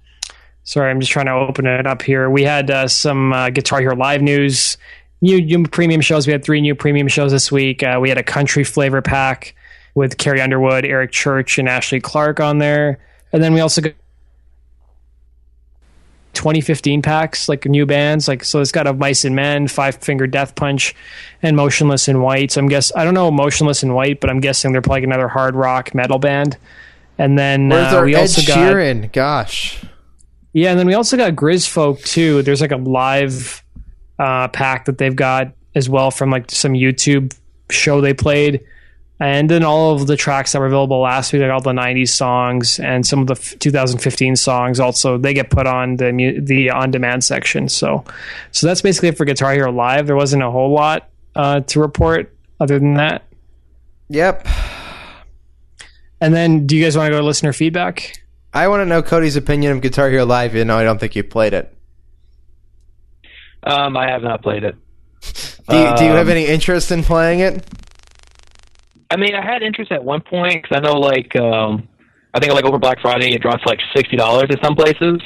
sorry, I'm just trying to open it up here. We had uh, some uh, Guitar Hero live news, new, new premium shows. We had three new premium shows this week. Uh, we had a country flavor pack with Carrie Underwood, Eric Church, and Ashley Clark on there. And then we also got 2015 packs, like new bands. Like so, it's got a Mice and Men, Five Finger Death Punch, and Motionless in White. So I'm guess I don't know Motionless in White, but I'm guessing they're playing another hard rock metal band. And then Where's uh, we Ed also got Sheeran? Gosh. yeah, and then we also got Grizzfolk too. There's like a live uh, pack that they've got as well from like some YouTube show they played. And then all of the tracks that were available last week, like all the '90s songs and some of the f- 2015 songs, also they get put on the mu- the on-demand section. So, so that's basically it for Guitar Hero Live. There wasn't a whole lot uh, to report other than that. Yep. And then, do you guys want to go to listener feedback? I want to know Cody's opinion of Guitar Hero Live, even though I don't think you played it. Um, I have not played it. Do you, do you have Um, any interest in playing it? I mean, I had interest at one point because I know, like, um, I think like over Black Friday it drops like sixty dollars at some places.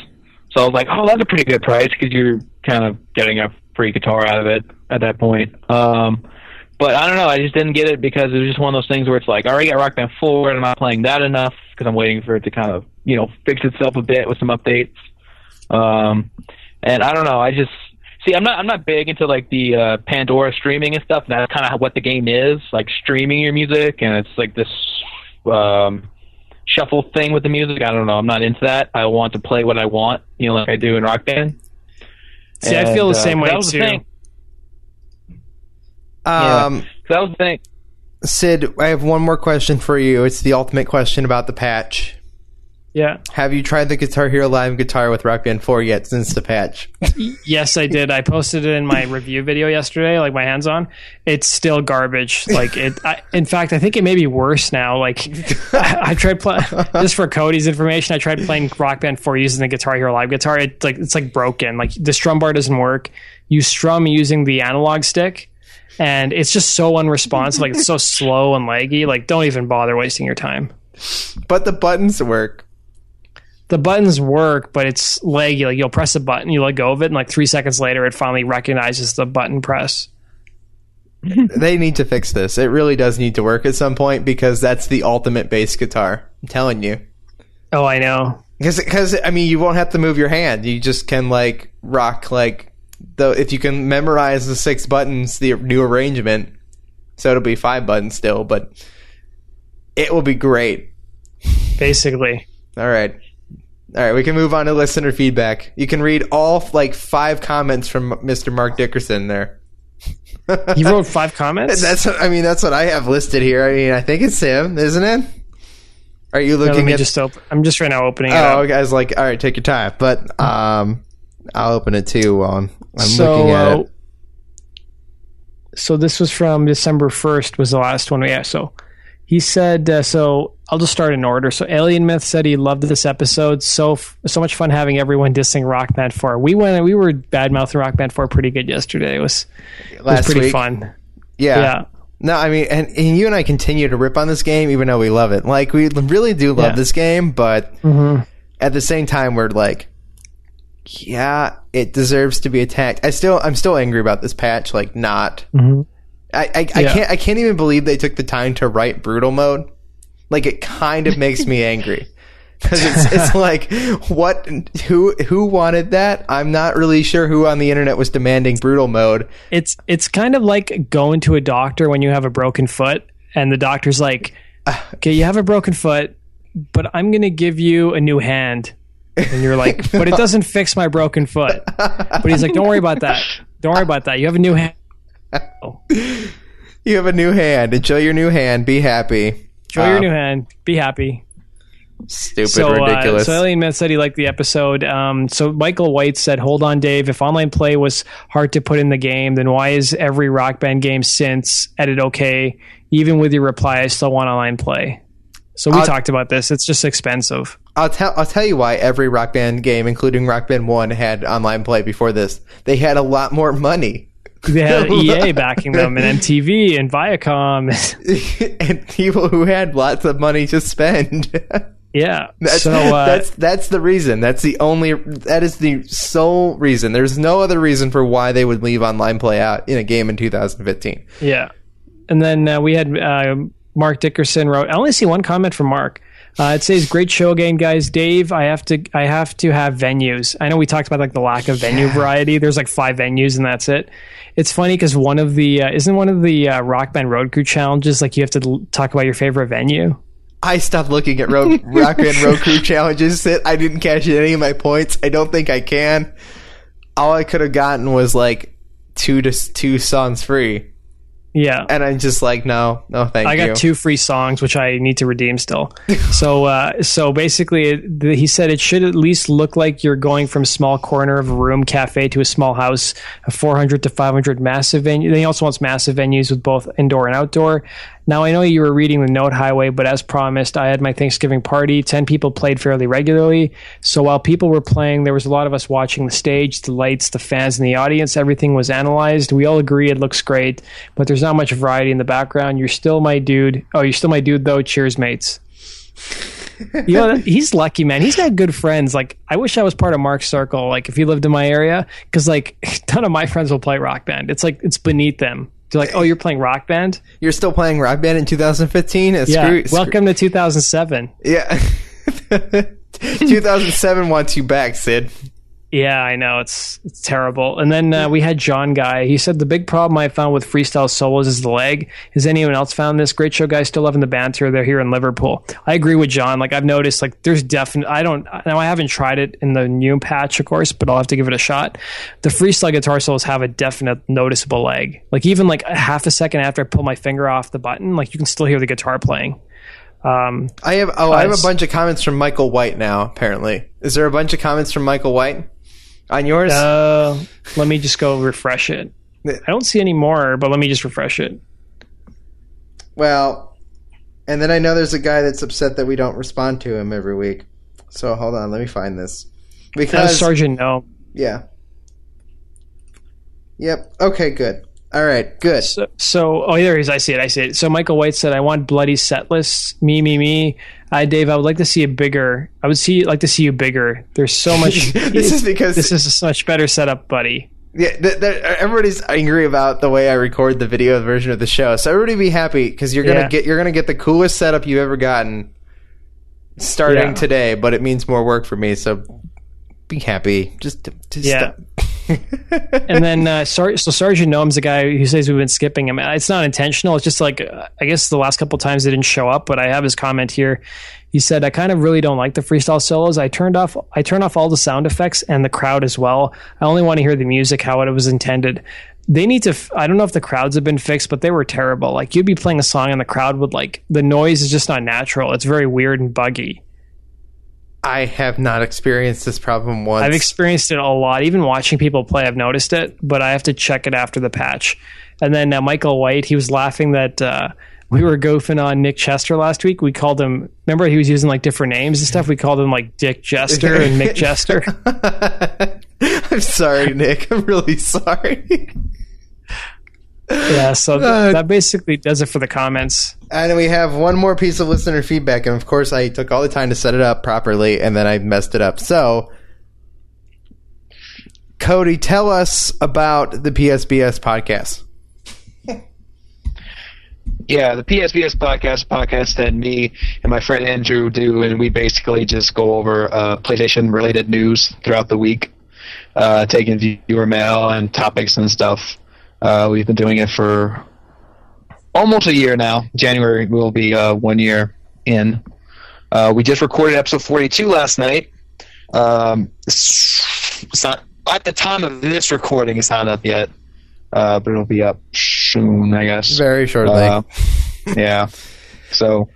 So I was like, oh, that's a pretty good price because you're kind of getting a free guitar out of it at that point. Um, but I don't know, I just didn't get it because it was just one of those things where it's like, I already got Rock Band 4 and I'm not playing that enough because I'm waiting for it to kind of, you know, fix itself a bit with some updates. Um, and I don't know, I just see, I'm not, I'm not big into like the uh, Pandora streaming and stuff. And that's kind of what the game is, like streaming your music, and it's like this um, shuffle thing with the music. I don't know, I'm not into that. I want to play what I want, you know, like I do in Rock Band. See, I feel the uh, same way that was the too. thing. Yeah. Um, That was the thing. Sid, I have one more question for you. It's the ultimate question about the patch. Yeah. Have you tried the Guitar Hero Live guitar with Rock Band 4 yet since the patch? Yes, I did. I posted it in my review video yesterday, like my hands on. It's still garbage. Like it. I, in fact, I think it may be worse now. Like I, I tried play, just for Cody's information. I tried playing Rock Band 4 using the Guitar Hero Live guitar. It like it's like broken. Like the strum bar doesn't work. You strum using the analog stick, and it's just so unresponsive. Like it's so slow and laggy. Like don't even bother wasting your time. But the buttons work. The buttons work, but it's laggy. Like you'll press a button, you let go of it, and like three seconds later, it finally recognizes the button press. they need to fix this. It really does need to work at some point because that's the ultimate bass guitar. I'm telling you. Oh, I know. Because I mean, you won't have to move your hand. You just can like rock like the if you can memorize the six buttons, the new arrangement. So it'll be five buttons still, but it will be great. Basically, All right. All right, we can move on to listener feedback. You can read all like five comments from Mr. Mark Dickerson there. you wrote five comments. That's what, I mean that's what I have listed here. I mean I think it's him, isn't it? Are you looking me at just open. I'm just right now opening it. Oh, guys, like all right, take your time. But um, I'll open it too while I'm, I'm so, looking at uh, it. so this was from December 1st was the last one. Yeah. So he said, uh, so I'll just start in order. So Alien Myth said he loved this episode. So, f- so much fun having everyone dissing Rock Band 4. We went, we were bad mouthing Rock Band 4 pretty good yesterday. It was, it was pretty week. fun. Yeah. Yeah. No, I mean, and, and you and I continue to rip on this game, even though we love it. Like we really do love Yeah. this game, but Mhm. at the same time, we're like, yeah, it deserves to be attacked. I still, I'm still angry about this patch. Like, not. Mhm. I, I, I can't, I can't even believe they took the time to write brutal mode. Like, it kind of makes me angry. Because it's, it's like, what, who, who wanted that? I'm not really sure who on the internet was demanding brutal mode. It's it's kind of like going to a doctor when you have a broken foot, and the doctor's like, "Okay, you have a broken foot, but I'm going to give you a new hand." And you're like, "But it doesn't fix my broken foot." But he's like, "Don't worry about that. Don't worry about that. You have a new hand. You have a new hand. Enjoy your new hand. Be happy. Show your Um, new hand. Be happy." Stupid, so, ridiculous. Uh, so Alien Man said he liked the episode. Um, so Michael White said, "Hold on, Dave. If online play was hard to put in the game, then why is every Rock Band game since edit okay? Even with your reply, I still want online play." So we I'll- talked about this. It's just expensive. I'll tell I'll tell you why every Rock Band game, including Rock Band One, had online play before this. They had a lot more money. They had EA backing them, and MTV, and Viacom. and people who had lots of money to spend. yeah. That's, so uh, that's that's the reason. That's the only. That is the sole reason. There's no other reason for why they would leave online play out in a game in 2015. Yeah. And then uh, we had uh, Mark Dickerson wrote. I only see one comment from Mark. Uh, it says, "Great show again, guys. Dave, I have to, I have to have venues. I know we talked about like the lack of venue variety. There's like five venues, and that's it. It's funny because one of the uh, isn't one of the uh, Rock Band Road Crew challenges like you have to l- talk about your favorite venue. I stopped looking at road, Rock Band Road Crew challenges. That I didn't catch any of my points. I don't think I can. All I could have gotten was like two to two songs free, Yeah. and I'm just like, no, no, thank I you. I got two free songs, which I need to redeem still. so, uh, so basically, it, the, he said it should at least look like you're going from small corner of a room cafe to a small house, a 400 to 500 massive venue. Then he also wants massive venues with both indoor and outdoor. Now, I know you were reading the note highway, but as promised, I had my Thanksgiving party. 10 people played fairly regularly. So while people were playing, there was a lot of us watching the stage, the lights, the fans, and the audience. Everything was analyzed. We all agree it looks great, but there's not much variety in the background. You're still my dude. Oh, you're still my dude, though. Cheers, mates. you know, he's lucky, man. He's got good friends. Like, I wish I was part of Mark's circle. Like, if he lived in my area, because like, none of my friends will play rock band. It's like it's beneath them. They're like, oh, you're playing rock band? You're still playing Rock Band in 2015? Uh, Yeah. screw- screw- Welcome to 2007. Yeah. 2007 wants you back, Sid. Yeah, I know it's it's terrible. And then uh, we had John Guy. He said the big problem I found with freestyle solos is the leg. Has anyone else found this? Great show, guys. Still loving the banter. They're here in Liverpool. I agree with John. Like I've noticed, like there's definite. I don't now. I haven't tried it in the new patch, of course, but I'll have to give it a shot. The freestyle guitar solos have a definite noticeable leg. Like even like a half a second after I pull my finger off the button, like you can still hear the guitar playing. Um, I have oh, I have a bunch of comments from Michael White now. Apparently, is there a bunch of comments from Michael White on yours? uh, let me just go refresh it. I don't see any more, but let me just refresh it. well, and then I know there's a guy that's upset that we don't respond to him every week. So hold on, let me find this That's because Sergeant No. yeah, yep. Okay, good. All right, good. So, so, oh, there he is. I see it. I see it. So Michael White said, "I want bloody set lists. Me, me, me. I, Dave. I would like to see it bigger. I would see like to see you bigger. There's so much. this is because this is a much better setup, buddy. Yeah, th- th- everybody's angry about the way I record the video version of the show. So everybody be happy because you're gonna Yeah. get you're gonna get the coolest setup you've ever gotten starting Yeah. today. But it means more work for me. So be happy. Just, just Yeah. stop. And then, uh, Sar- so Sergeant Noam's the guy who says we've been skipping him. It's not intentional. It's just like uh, I guess the last couple times they didn't show up, but I have his comment here. He said, "I kind of really don't like the freestyle solos. I turned off, I turned off all the sound effects and the crowd as well. I only want to hear the music how it was intended." They need to. I don't know if the crowds have been fixed, but they were terrible. Like you'd be playing a song and the crowd would like the noise is just not natural. It's very weird and buggy. I have not experienced this problem once. I've experienced it a lot. Even watching people play, I've noticed it, but I have to check it after the patch. And then uh, Michael White, he was laughing that uh, we were goofing on Nick Chester last week. We called him, remember he was using like different names and stuff? We called him like Dick Jester and Mick Jester. I'm sorry, Nick. I'm really sorry. Yeah, so th- Uh, that basically does it for the comments. And we have one more piece of listener feedback, and of course, I took all the time to set it up properly, and then I messed it up. So, Cody, tell us about the PSBS podcast. Yeah, the PSBS podcast, podcast that me and my friend Andrew do, and we basically just go over uh, PlayStation related news throughout the week, uh, taking viewer mail and topics and stuff. Uh, we've been doing it for almost a year now. January will be uh, one year in. Uh, we just recorded episode 42 last night. Um, it's it's not at the time of this recording. It's not up yet, uh, but it'll be up soon, I guess. Very shortly. Uh, yeah. So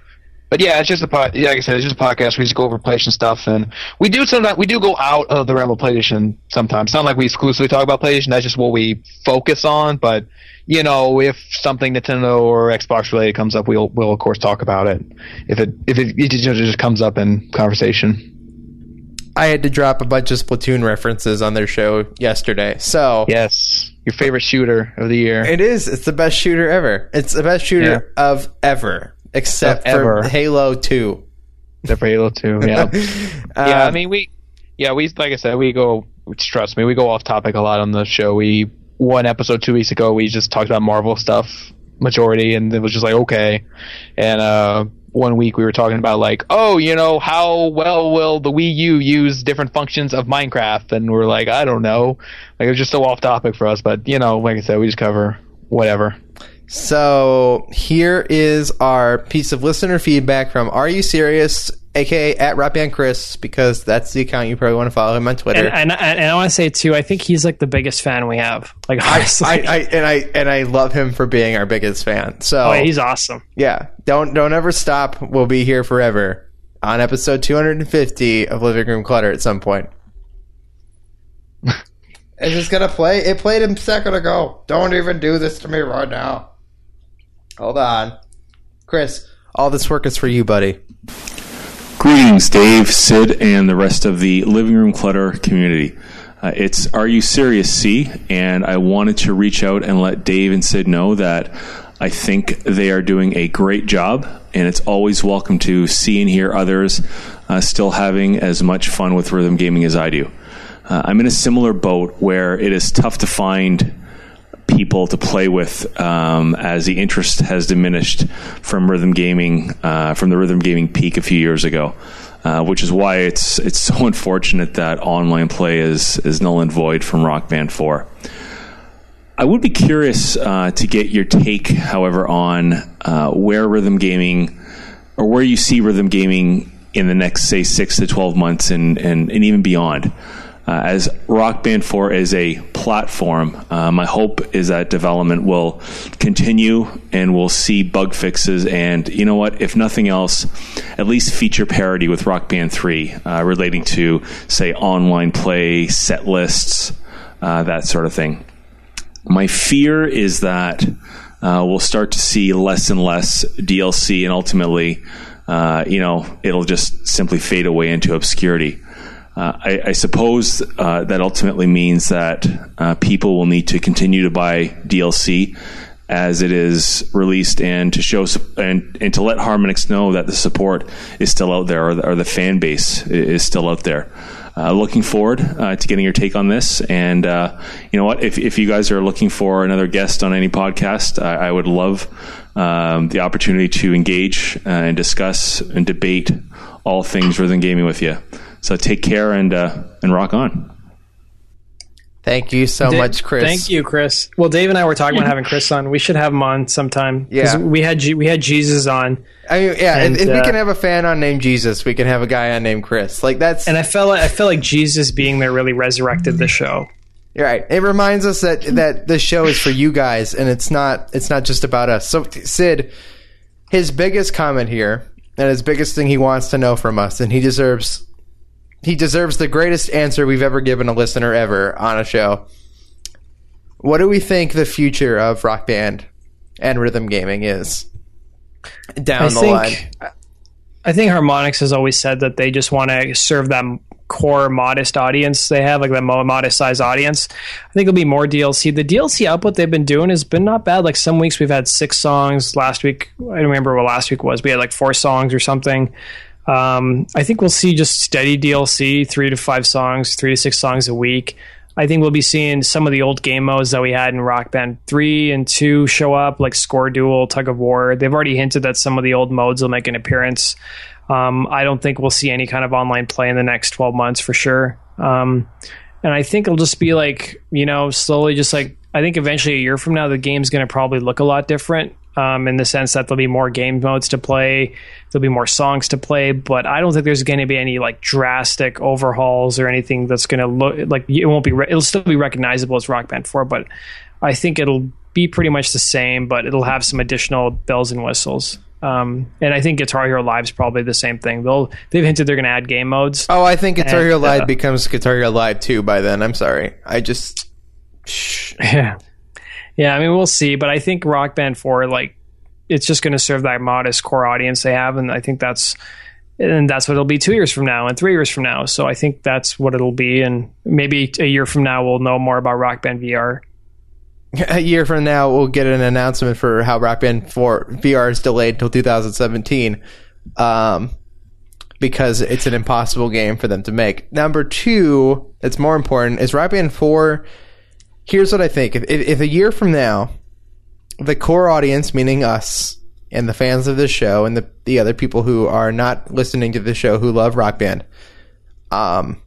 but yeah, it's just a pod. Yeah, like I said, it's just a podcast. We just go over PlayStation stuff, and we do sometimes we do go out of the realm of PlayStation sometimes. It's not like we exclusively talk about PlayStation. That's just what we focus on. But you know, if something Nintendo or Xbox related comes up, we'll we'll of course talk about it. If it if it, it just comes up in conversation. I had to drop a bunch of Splatoon references on their show yesterday. So Yes, your favorite shooter of the year. it is. It's the best shooter ever. It's the best shooter of ever, except Of for ever. Halo Two. Except for Halo Two. Yeah. yeah, I mean we yeah, we like I said, we go trust me, we go off topic a lot on the show. We one episode two weeks ago we just talked about Marvel stuff majority and it was just like okay. And uh one week we were talking about like, oh, you know, how well will the Wii U use different functions of Minecraft? And we're like, I don't know. Like it was just so off topic for us, but you know, like I said, we just cover whatever. So here is our piece of listener feedback from Are You Serious, aka at Rockband Chris, because that's the account you probably want to follow him on Twitter. And, and, and I want to say too, I think he's like the biggest fan we have. Like honestly, I, I and I and I love him for being our biggest fan. So oh, he's awesome. yeah, don't don't ever stop. We'll be here forever on episode 250 of Living Room Clutter at some point. Is this gonna play? It played a second ago. Don't even do this to me right now. Hold on, Chris. All this work is for you, buddy. Greetings, Dave, Sid, and the rest of the Living Room Clutter community. Uh, it's Are You Serious C, and I wanted to reach out and let Dave and Sid know that I think they are doing a great job, and it's always welcome to see and hear others uh, still having as much fun with rhythm gaming as I do. Uh, I'm in a similar boat where it is tough to find people to play with um, as the interest has diminished from rhythm gaming uh, from the rhythm gaming peak a few years ago. Uh, which is why it's it's so unfortunate that online play is is null and void from Rock Band Four. I would be curious uh, to get your take, however, on uh, where rhythm gaming or where you see rhythm gaming in the next, say, six to 12 months and, and, and even beyond. Uh, as Rock Band 4 is a platform, uh, my hope is that development will continue and we'll see bug fixes and, you know what, if nothing else, at least feature parity with Rock Band 3 uh, relating to, say, online play, set lists, uh, that sort of thing. My fear is that uh, we'll start to see less and less DLC, and ultimately, uh, you know, it'll just simply fade away into obscurity. Uh, I, I, suppose uh, that ultimately means that uh, people will need to continue to buy DLC as it is released, and to show and and to let Harmonix know that the support is still out there, or the, or the fan base is still out there. Uh, looking forward uh, to getting your take on this. And you know what? If, if you guys are looking for another guest on any podcast, I, I would love um, the opportunity to engage and discuss and debate all things rhythm gaming with you. So take care and uh, and rock on. Thank you so Dave- much, Chris. Thank you, Chris. Well, Dave and I were talking about having Chris on. We should have him on sometime. 'Cause Yeah. we had G- we had Jesus on, I mean, yeah, And, if, if we uh, can have a fan on named Jesus, we can have a guy on named Chris. Like that's and I felt like, I felt like Jesus being there really resurrected the show. You're right. It reminds us that that the show is for you guys, and it's not it's not just about us. So Sid, his biggest comment here, and his biggest thing he wants to know from us, and he deserves he deserves the greatest answer we've ever given a listener ever on a show. What do we think the future of rock band and rhythm gaming is down I the think line? I think Harmonix has always said that they just want to serve that core modest audience they have, like that modest size audience. I think it'll be more DLC. The DLC output they've been doing has been not bad. Like some weeks we've had six songs. Last week I don't remember what last week was. We had like four songs or something. Um, I think we'll see just steady DLC, three to five songs, three to six songs a week. I think we'll be seeing some of the old game modes that we had in Rock Band 3 and 2 show up, like Score Duel, Tug of War. They've already hinted that some of the old modes will make an appearance. Um, I don't think we'll see any kind of online play in the next 12 months for sure. Um, and I think it'll just be like, you know, slowly just like, I think eventually a year from now, the game's going to probably look a lot different um, in the sense that there'll be more game modes to play, there'll be more songs to play, but I don't think there's going to be any like drastic overhauls or anything that's going to look like it won't be. Re- it'll still be recognizable as Rock Band Four, but I think it'll be pretty much the same, but it'll have some additional bells and whistles. Um, and I think Guitar Hero Live is probably the same thing. They'll they've hinted they're going to add game modes. Oh, I think Guitar And, Hero Live uh, becomes Guitar Hero Live 2 by then. I'm sorry. I just. Shh. Yeah, yeah. I mean, we'll see, but I think Rock Band Four, like, it's just going to serve that modest core audience they have, and I think that's and that's what it'll be two years from now and three years from now. So I think that's what it'll be, and maybe a year from now we'll know more about Rock Band VR. A year from now, we'll get an announcement for how Rock Band 4 VR is delayed till 2017 um, because it's an impossible game for them to make. Number two, that's more important, is Rock Band 4. Here's what I think. If, if, if a year from now, the core audience, meaning us and the fans of this show and the, the other people who are not listening to the show who love Rock Band, um,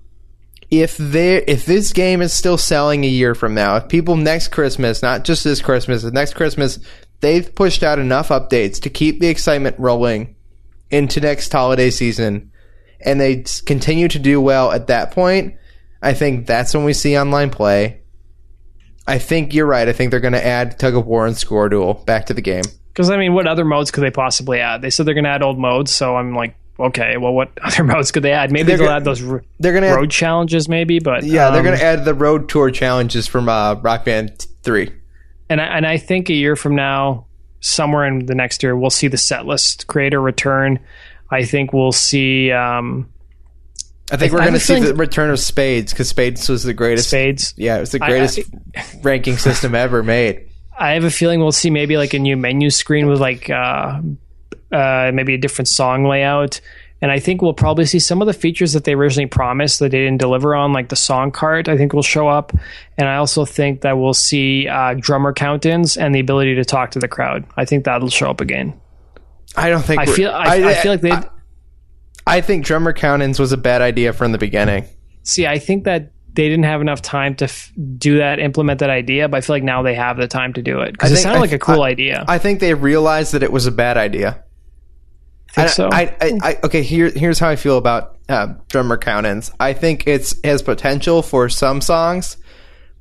if if this game is still selling a year from now, if people next Christmas, not just this Christmas, the next Christmas, they've pushed out enough updates to keep the excitement rolling into next holiday season, and they continue to do well at that point, I think that's when we see online play. I think you're right. I think they're going to add tug of war and score duel back to the game. Because I mean, what other modes could they possibly add? They said they're going to add old modes, so I'm like, okay, well, what other modes could they add? Maybe They're they'll go- add those r- They're going to road challenges, maybe. But yeah, they're um, going to add the road tour challenges from uh, Rock Band Three. and I, and I think a year from now, somewhere in the next year, we'll see the set list creator return. I think we'll see um, I think I- we're going to see feeling- the return of Spades because Spades was the greatest. spades. Yeah, it was the I- greatest ranking system ever made. I have a feeling we'll see maybe like a new menu screen with like uh, uh, maybe a different song layout. And I think we'll probably see some of the features that they originally promised that they didn't deliver on, like the song cart, I think will show up. And I also think that we'll see uh, drummer count ins and the ability to talk to the crowd. I think that'll show up again. I don't think I feel I, I, feel like they I, think drummer count-ins was a bad idea from the beginning. see. I think that they didn't have enough time to f- do that, implement that idea. But I feel like now they have the time to do it because it think- sounded I- like a cool I- idea. I think they realized that it was a bad idea. think I- so. I, I, I, okay, here, here's how I feel about uh, drummer count-ins. I think it's has potential for some songs,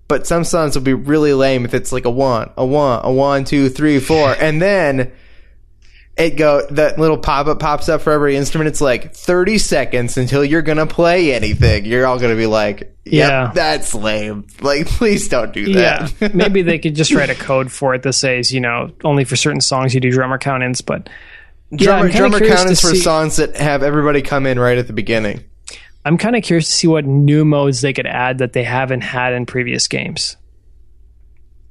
but some songs will be really lame if it's like a one, a one, a one, two, three, four, and then it go that little pop-up pops up for every instrument. It's like 30 seconds until you're gonna play anything. You're all gonna be like, yep, Yeah. that's lame. Like, please don't do Yeah, that. maybe they could just write a code for it that says, you know, only for certain songs you do drummer count ins. But yeah, drummer I'm drummer count-ins for see- songs that have everybody come in right at the beginning. I'm kind of curious to see what new modes they could add that they haven't had in previous games.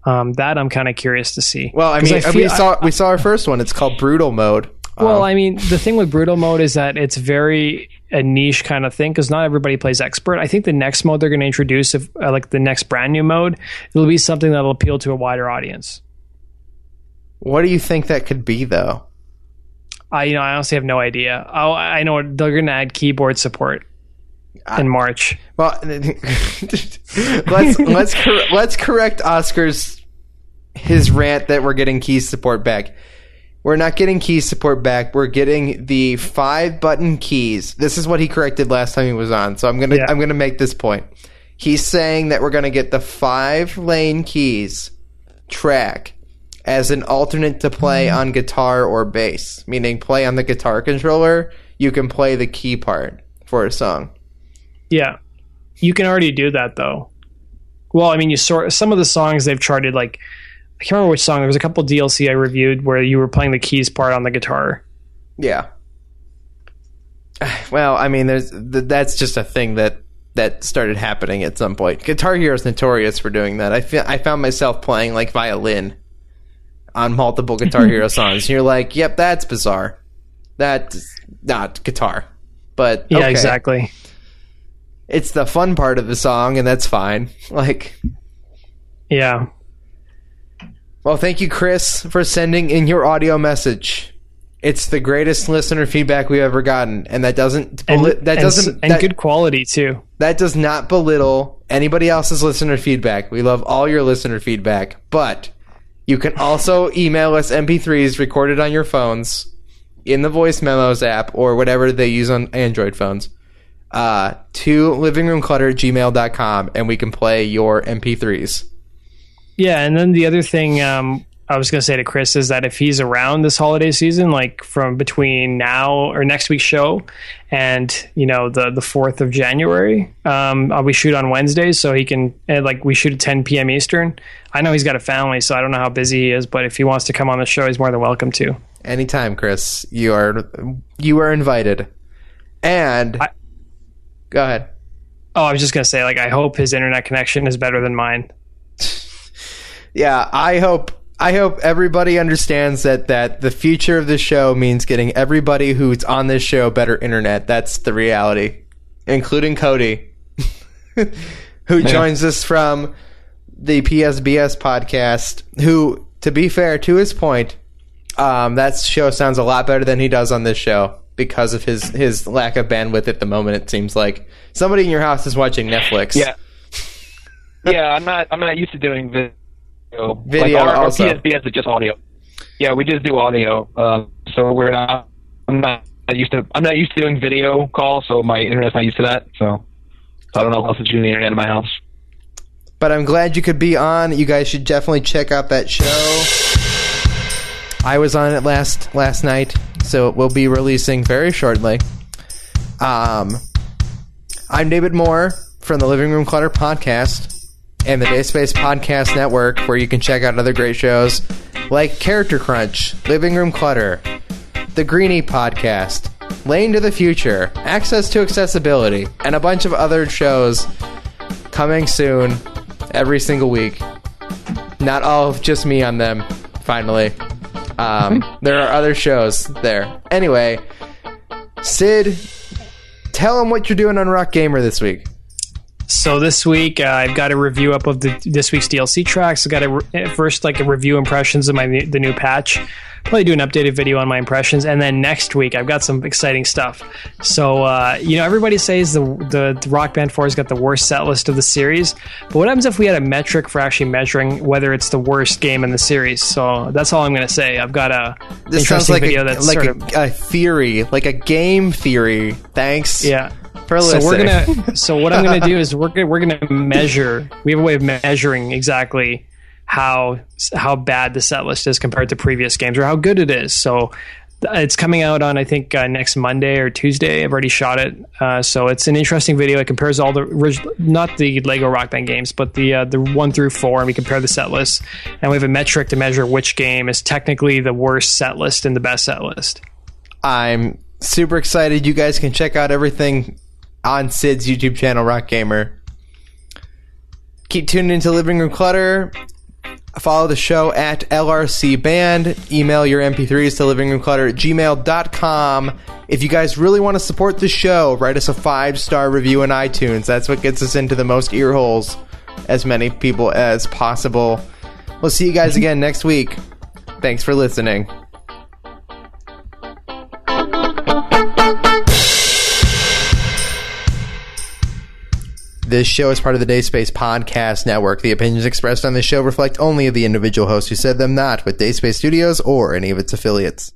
Um, that I'm kind of curious to see. Well, I mean, feel- we saw we saw our first one. It's called brutal mode. Well, Um, I mean, the thing with brutal mode is that it's very a niche kind of thing because not everybody plays expert. I think the next mode they're going to introduce, if uh, like the next brand new mode, it'll be something that'll appeal to a wider audience. what do you think that could be, though? I you know I honestly have no idea. Oh, I know they're going to add keyboard support in March. Well, let's let's cor- let's correct Oscar's his rant that we're getting key support back. We're not getting key support back. We're getting the five button keys. This is what he corrected last time he was on. So I'm gonna Yeah. I'm gonna make this point. He's saying that we're gonna get the five lane keys track as an alternate to play mm-hmm. on guitar or bass, meaning play on the guitar controller. You can play the key part for a song. Yeah, you can already do that though. Well, I mean, you sort some of the songs they've charted like I can't remember which song. There was a couple DLC I reviewed where you were playing the keys part on the guitar. Yeah. Well, I mean, there's th- that's just a thing that that started happening at some point. Guitar Hero is notorious for doing that. I fe- I found myself playing like violin on multiple Guitar Hero songs. And you're like, "Yep, that's bizarre. That's not guitar." But Yeah, okay. exactly. It's the fun part of the song, and that's fine. Like, Yeah. Well, thank you, Chris, for sending in your audio message. It's the greatest listener feedback we've ever gotten, and that doesn't And, that doesn't s- and that- good quality too. that does not belittle anybody else's listener feedback. We love all your listener feedback, but you can also email us MP3s recorded on your phones in the voice memos app or whatever they use on Android phones uh, to livingroomclutter gmail.com and we can play your MP3s. Yeah, and then the other thing um, I was going to say to Chris is that if he's around this holiday season, like from between now or next week's show and you know the the fourth of January, um, we shoot on Wednesdays, so he can and like we shoot at 10 p.m. Eastern. I know he's got a family, so I don't know how busy he is, but if he wants to come on the show, he's more than welcome to. Anytime, Chris. You are you are invited. And I- go ahead. Oh, I was just going to say, like, I hope his internet connection is better than mine. Yeah, I hope I hope everybody understands that that the future of this show means getting everybody who's on this show better internet. That's the reality, including Cody, who joins us from the PSBS podcast. Who, to be fair, to his point, um, that show sounds a lot better than he does on this show because of his his lack of bandwidth at the moment. It seems like somebody in your house is watching Netflix. Yeah. yeah, I'm not. I'm not used to doing video. Video like our, also. Our PSBS is just audio. Yeah, we just do audio. Um, so we're not. I'm not used to. I'm not used to doing video calls, so my internet's not used to that. So I don't know what else is doing the internet in my house. But I'm glad you could be on. You guys should definitely check out that show. I was on it last last night, so it will be releasing very shortly. Um, I'm David Moore from the Living Room Clutter podcast and the Dayspace Podcast Network, where you can check out other great shows like Character Crunch, Living Room Clutter, the Greenie Podcast, Lane to the Future, Access to Accessibility, and a bunch of other shows coming soon every single week. Not all of just me on them, finally. Um, there are other shows there. Anyway, Sid, tell them what you're doing on Rock Gamer this week. So this week, uh, I've got a review up of the this week's DLC tracks. I got a re- first like a review impressions of my new- the new patch. Probably do an updated video on my impressions, and then next week I've got some exciting stuff. So uh, you know, everybody says the, the the Rock Band Four has got the worst set list of the series. But what happens if we had a metric for actually measuring whether it's the worst game in the series? So that's all I'm going to say. I've got a This sounds like video a, that's like sort a, of a theory, like a game theory. Thanks. yeah. For so we're gonna so what i'm gonna do is we're gonna we're gonna measure we have a way of measuring exactly how how bad the set list is compared to previous games or how good it is. So it's coming out on i think uh, next monday or tuesday. I've already shot it. Uh, so it's an interesting video. It compares all the orig- not the lego rock band games but the uh, the one through four and we compare the set lists. And we have a metric to measure which game is technically the worst set list and the best set list. I'm super excited. You guys can check out everything on Sid's YouTube channel, Rock Gamer. Keep tuning into Living Room Clutter. Follow the show at LRC Band. Email your MP3s to livingroomclutter at gmail.com. If you guys really want to support the show, write us a five star review in iTunes. That's what gets us into the most ear holes, as many people as possible. We'll see you guys again next week. Thanks for listening. This show is part of the Dayspace Podcast Network. The opinions expressed on this show reflect only of the individual host who said them, not with Dayspace Studios or any of its affiliates.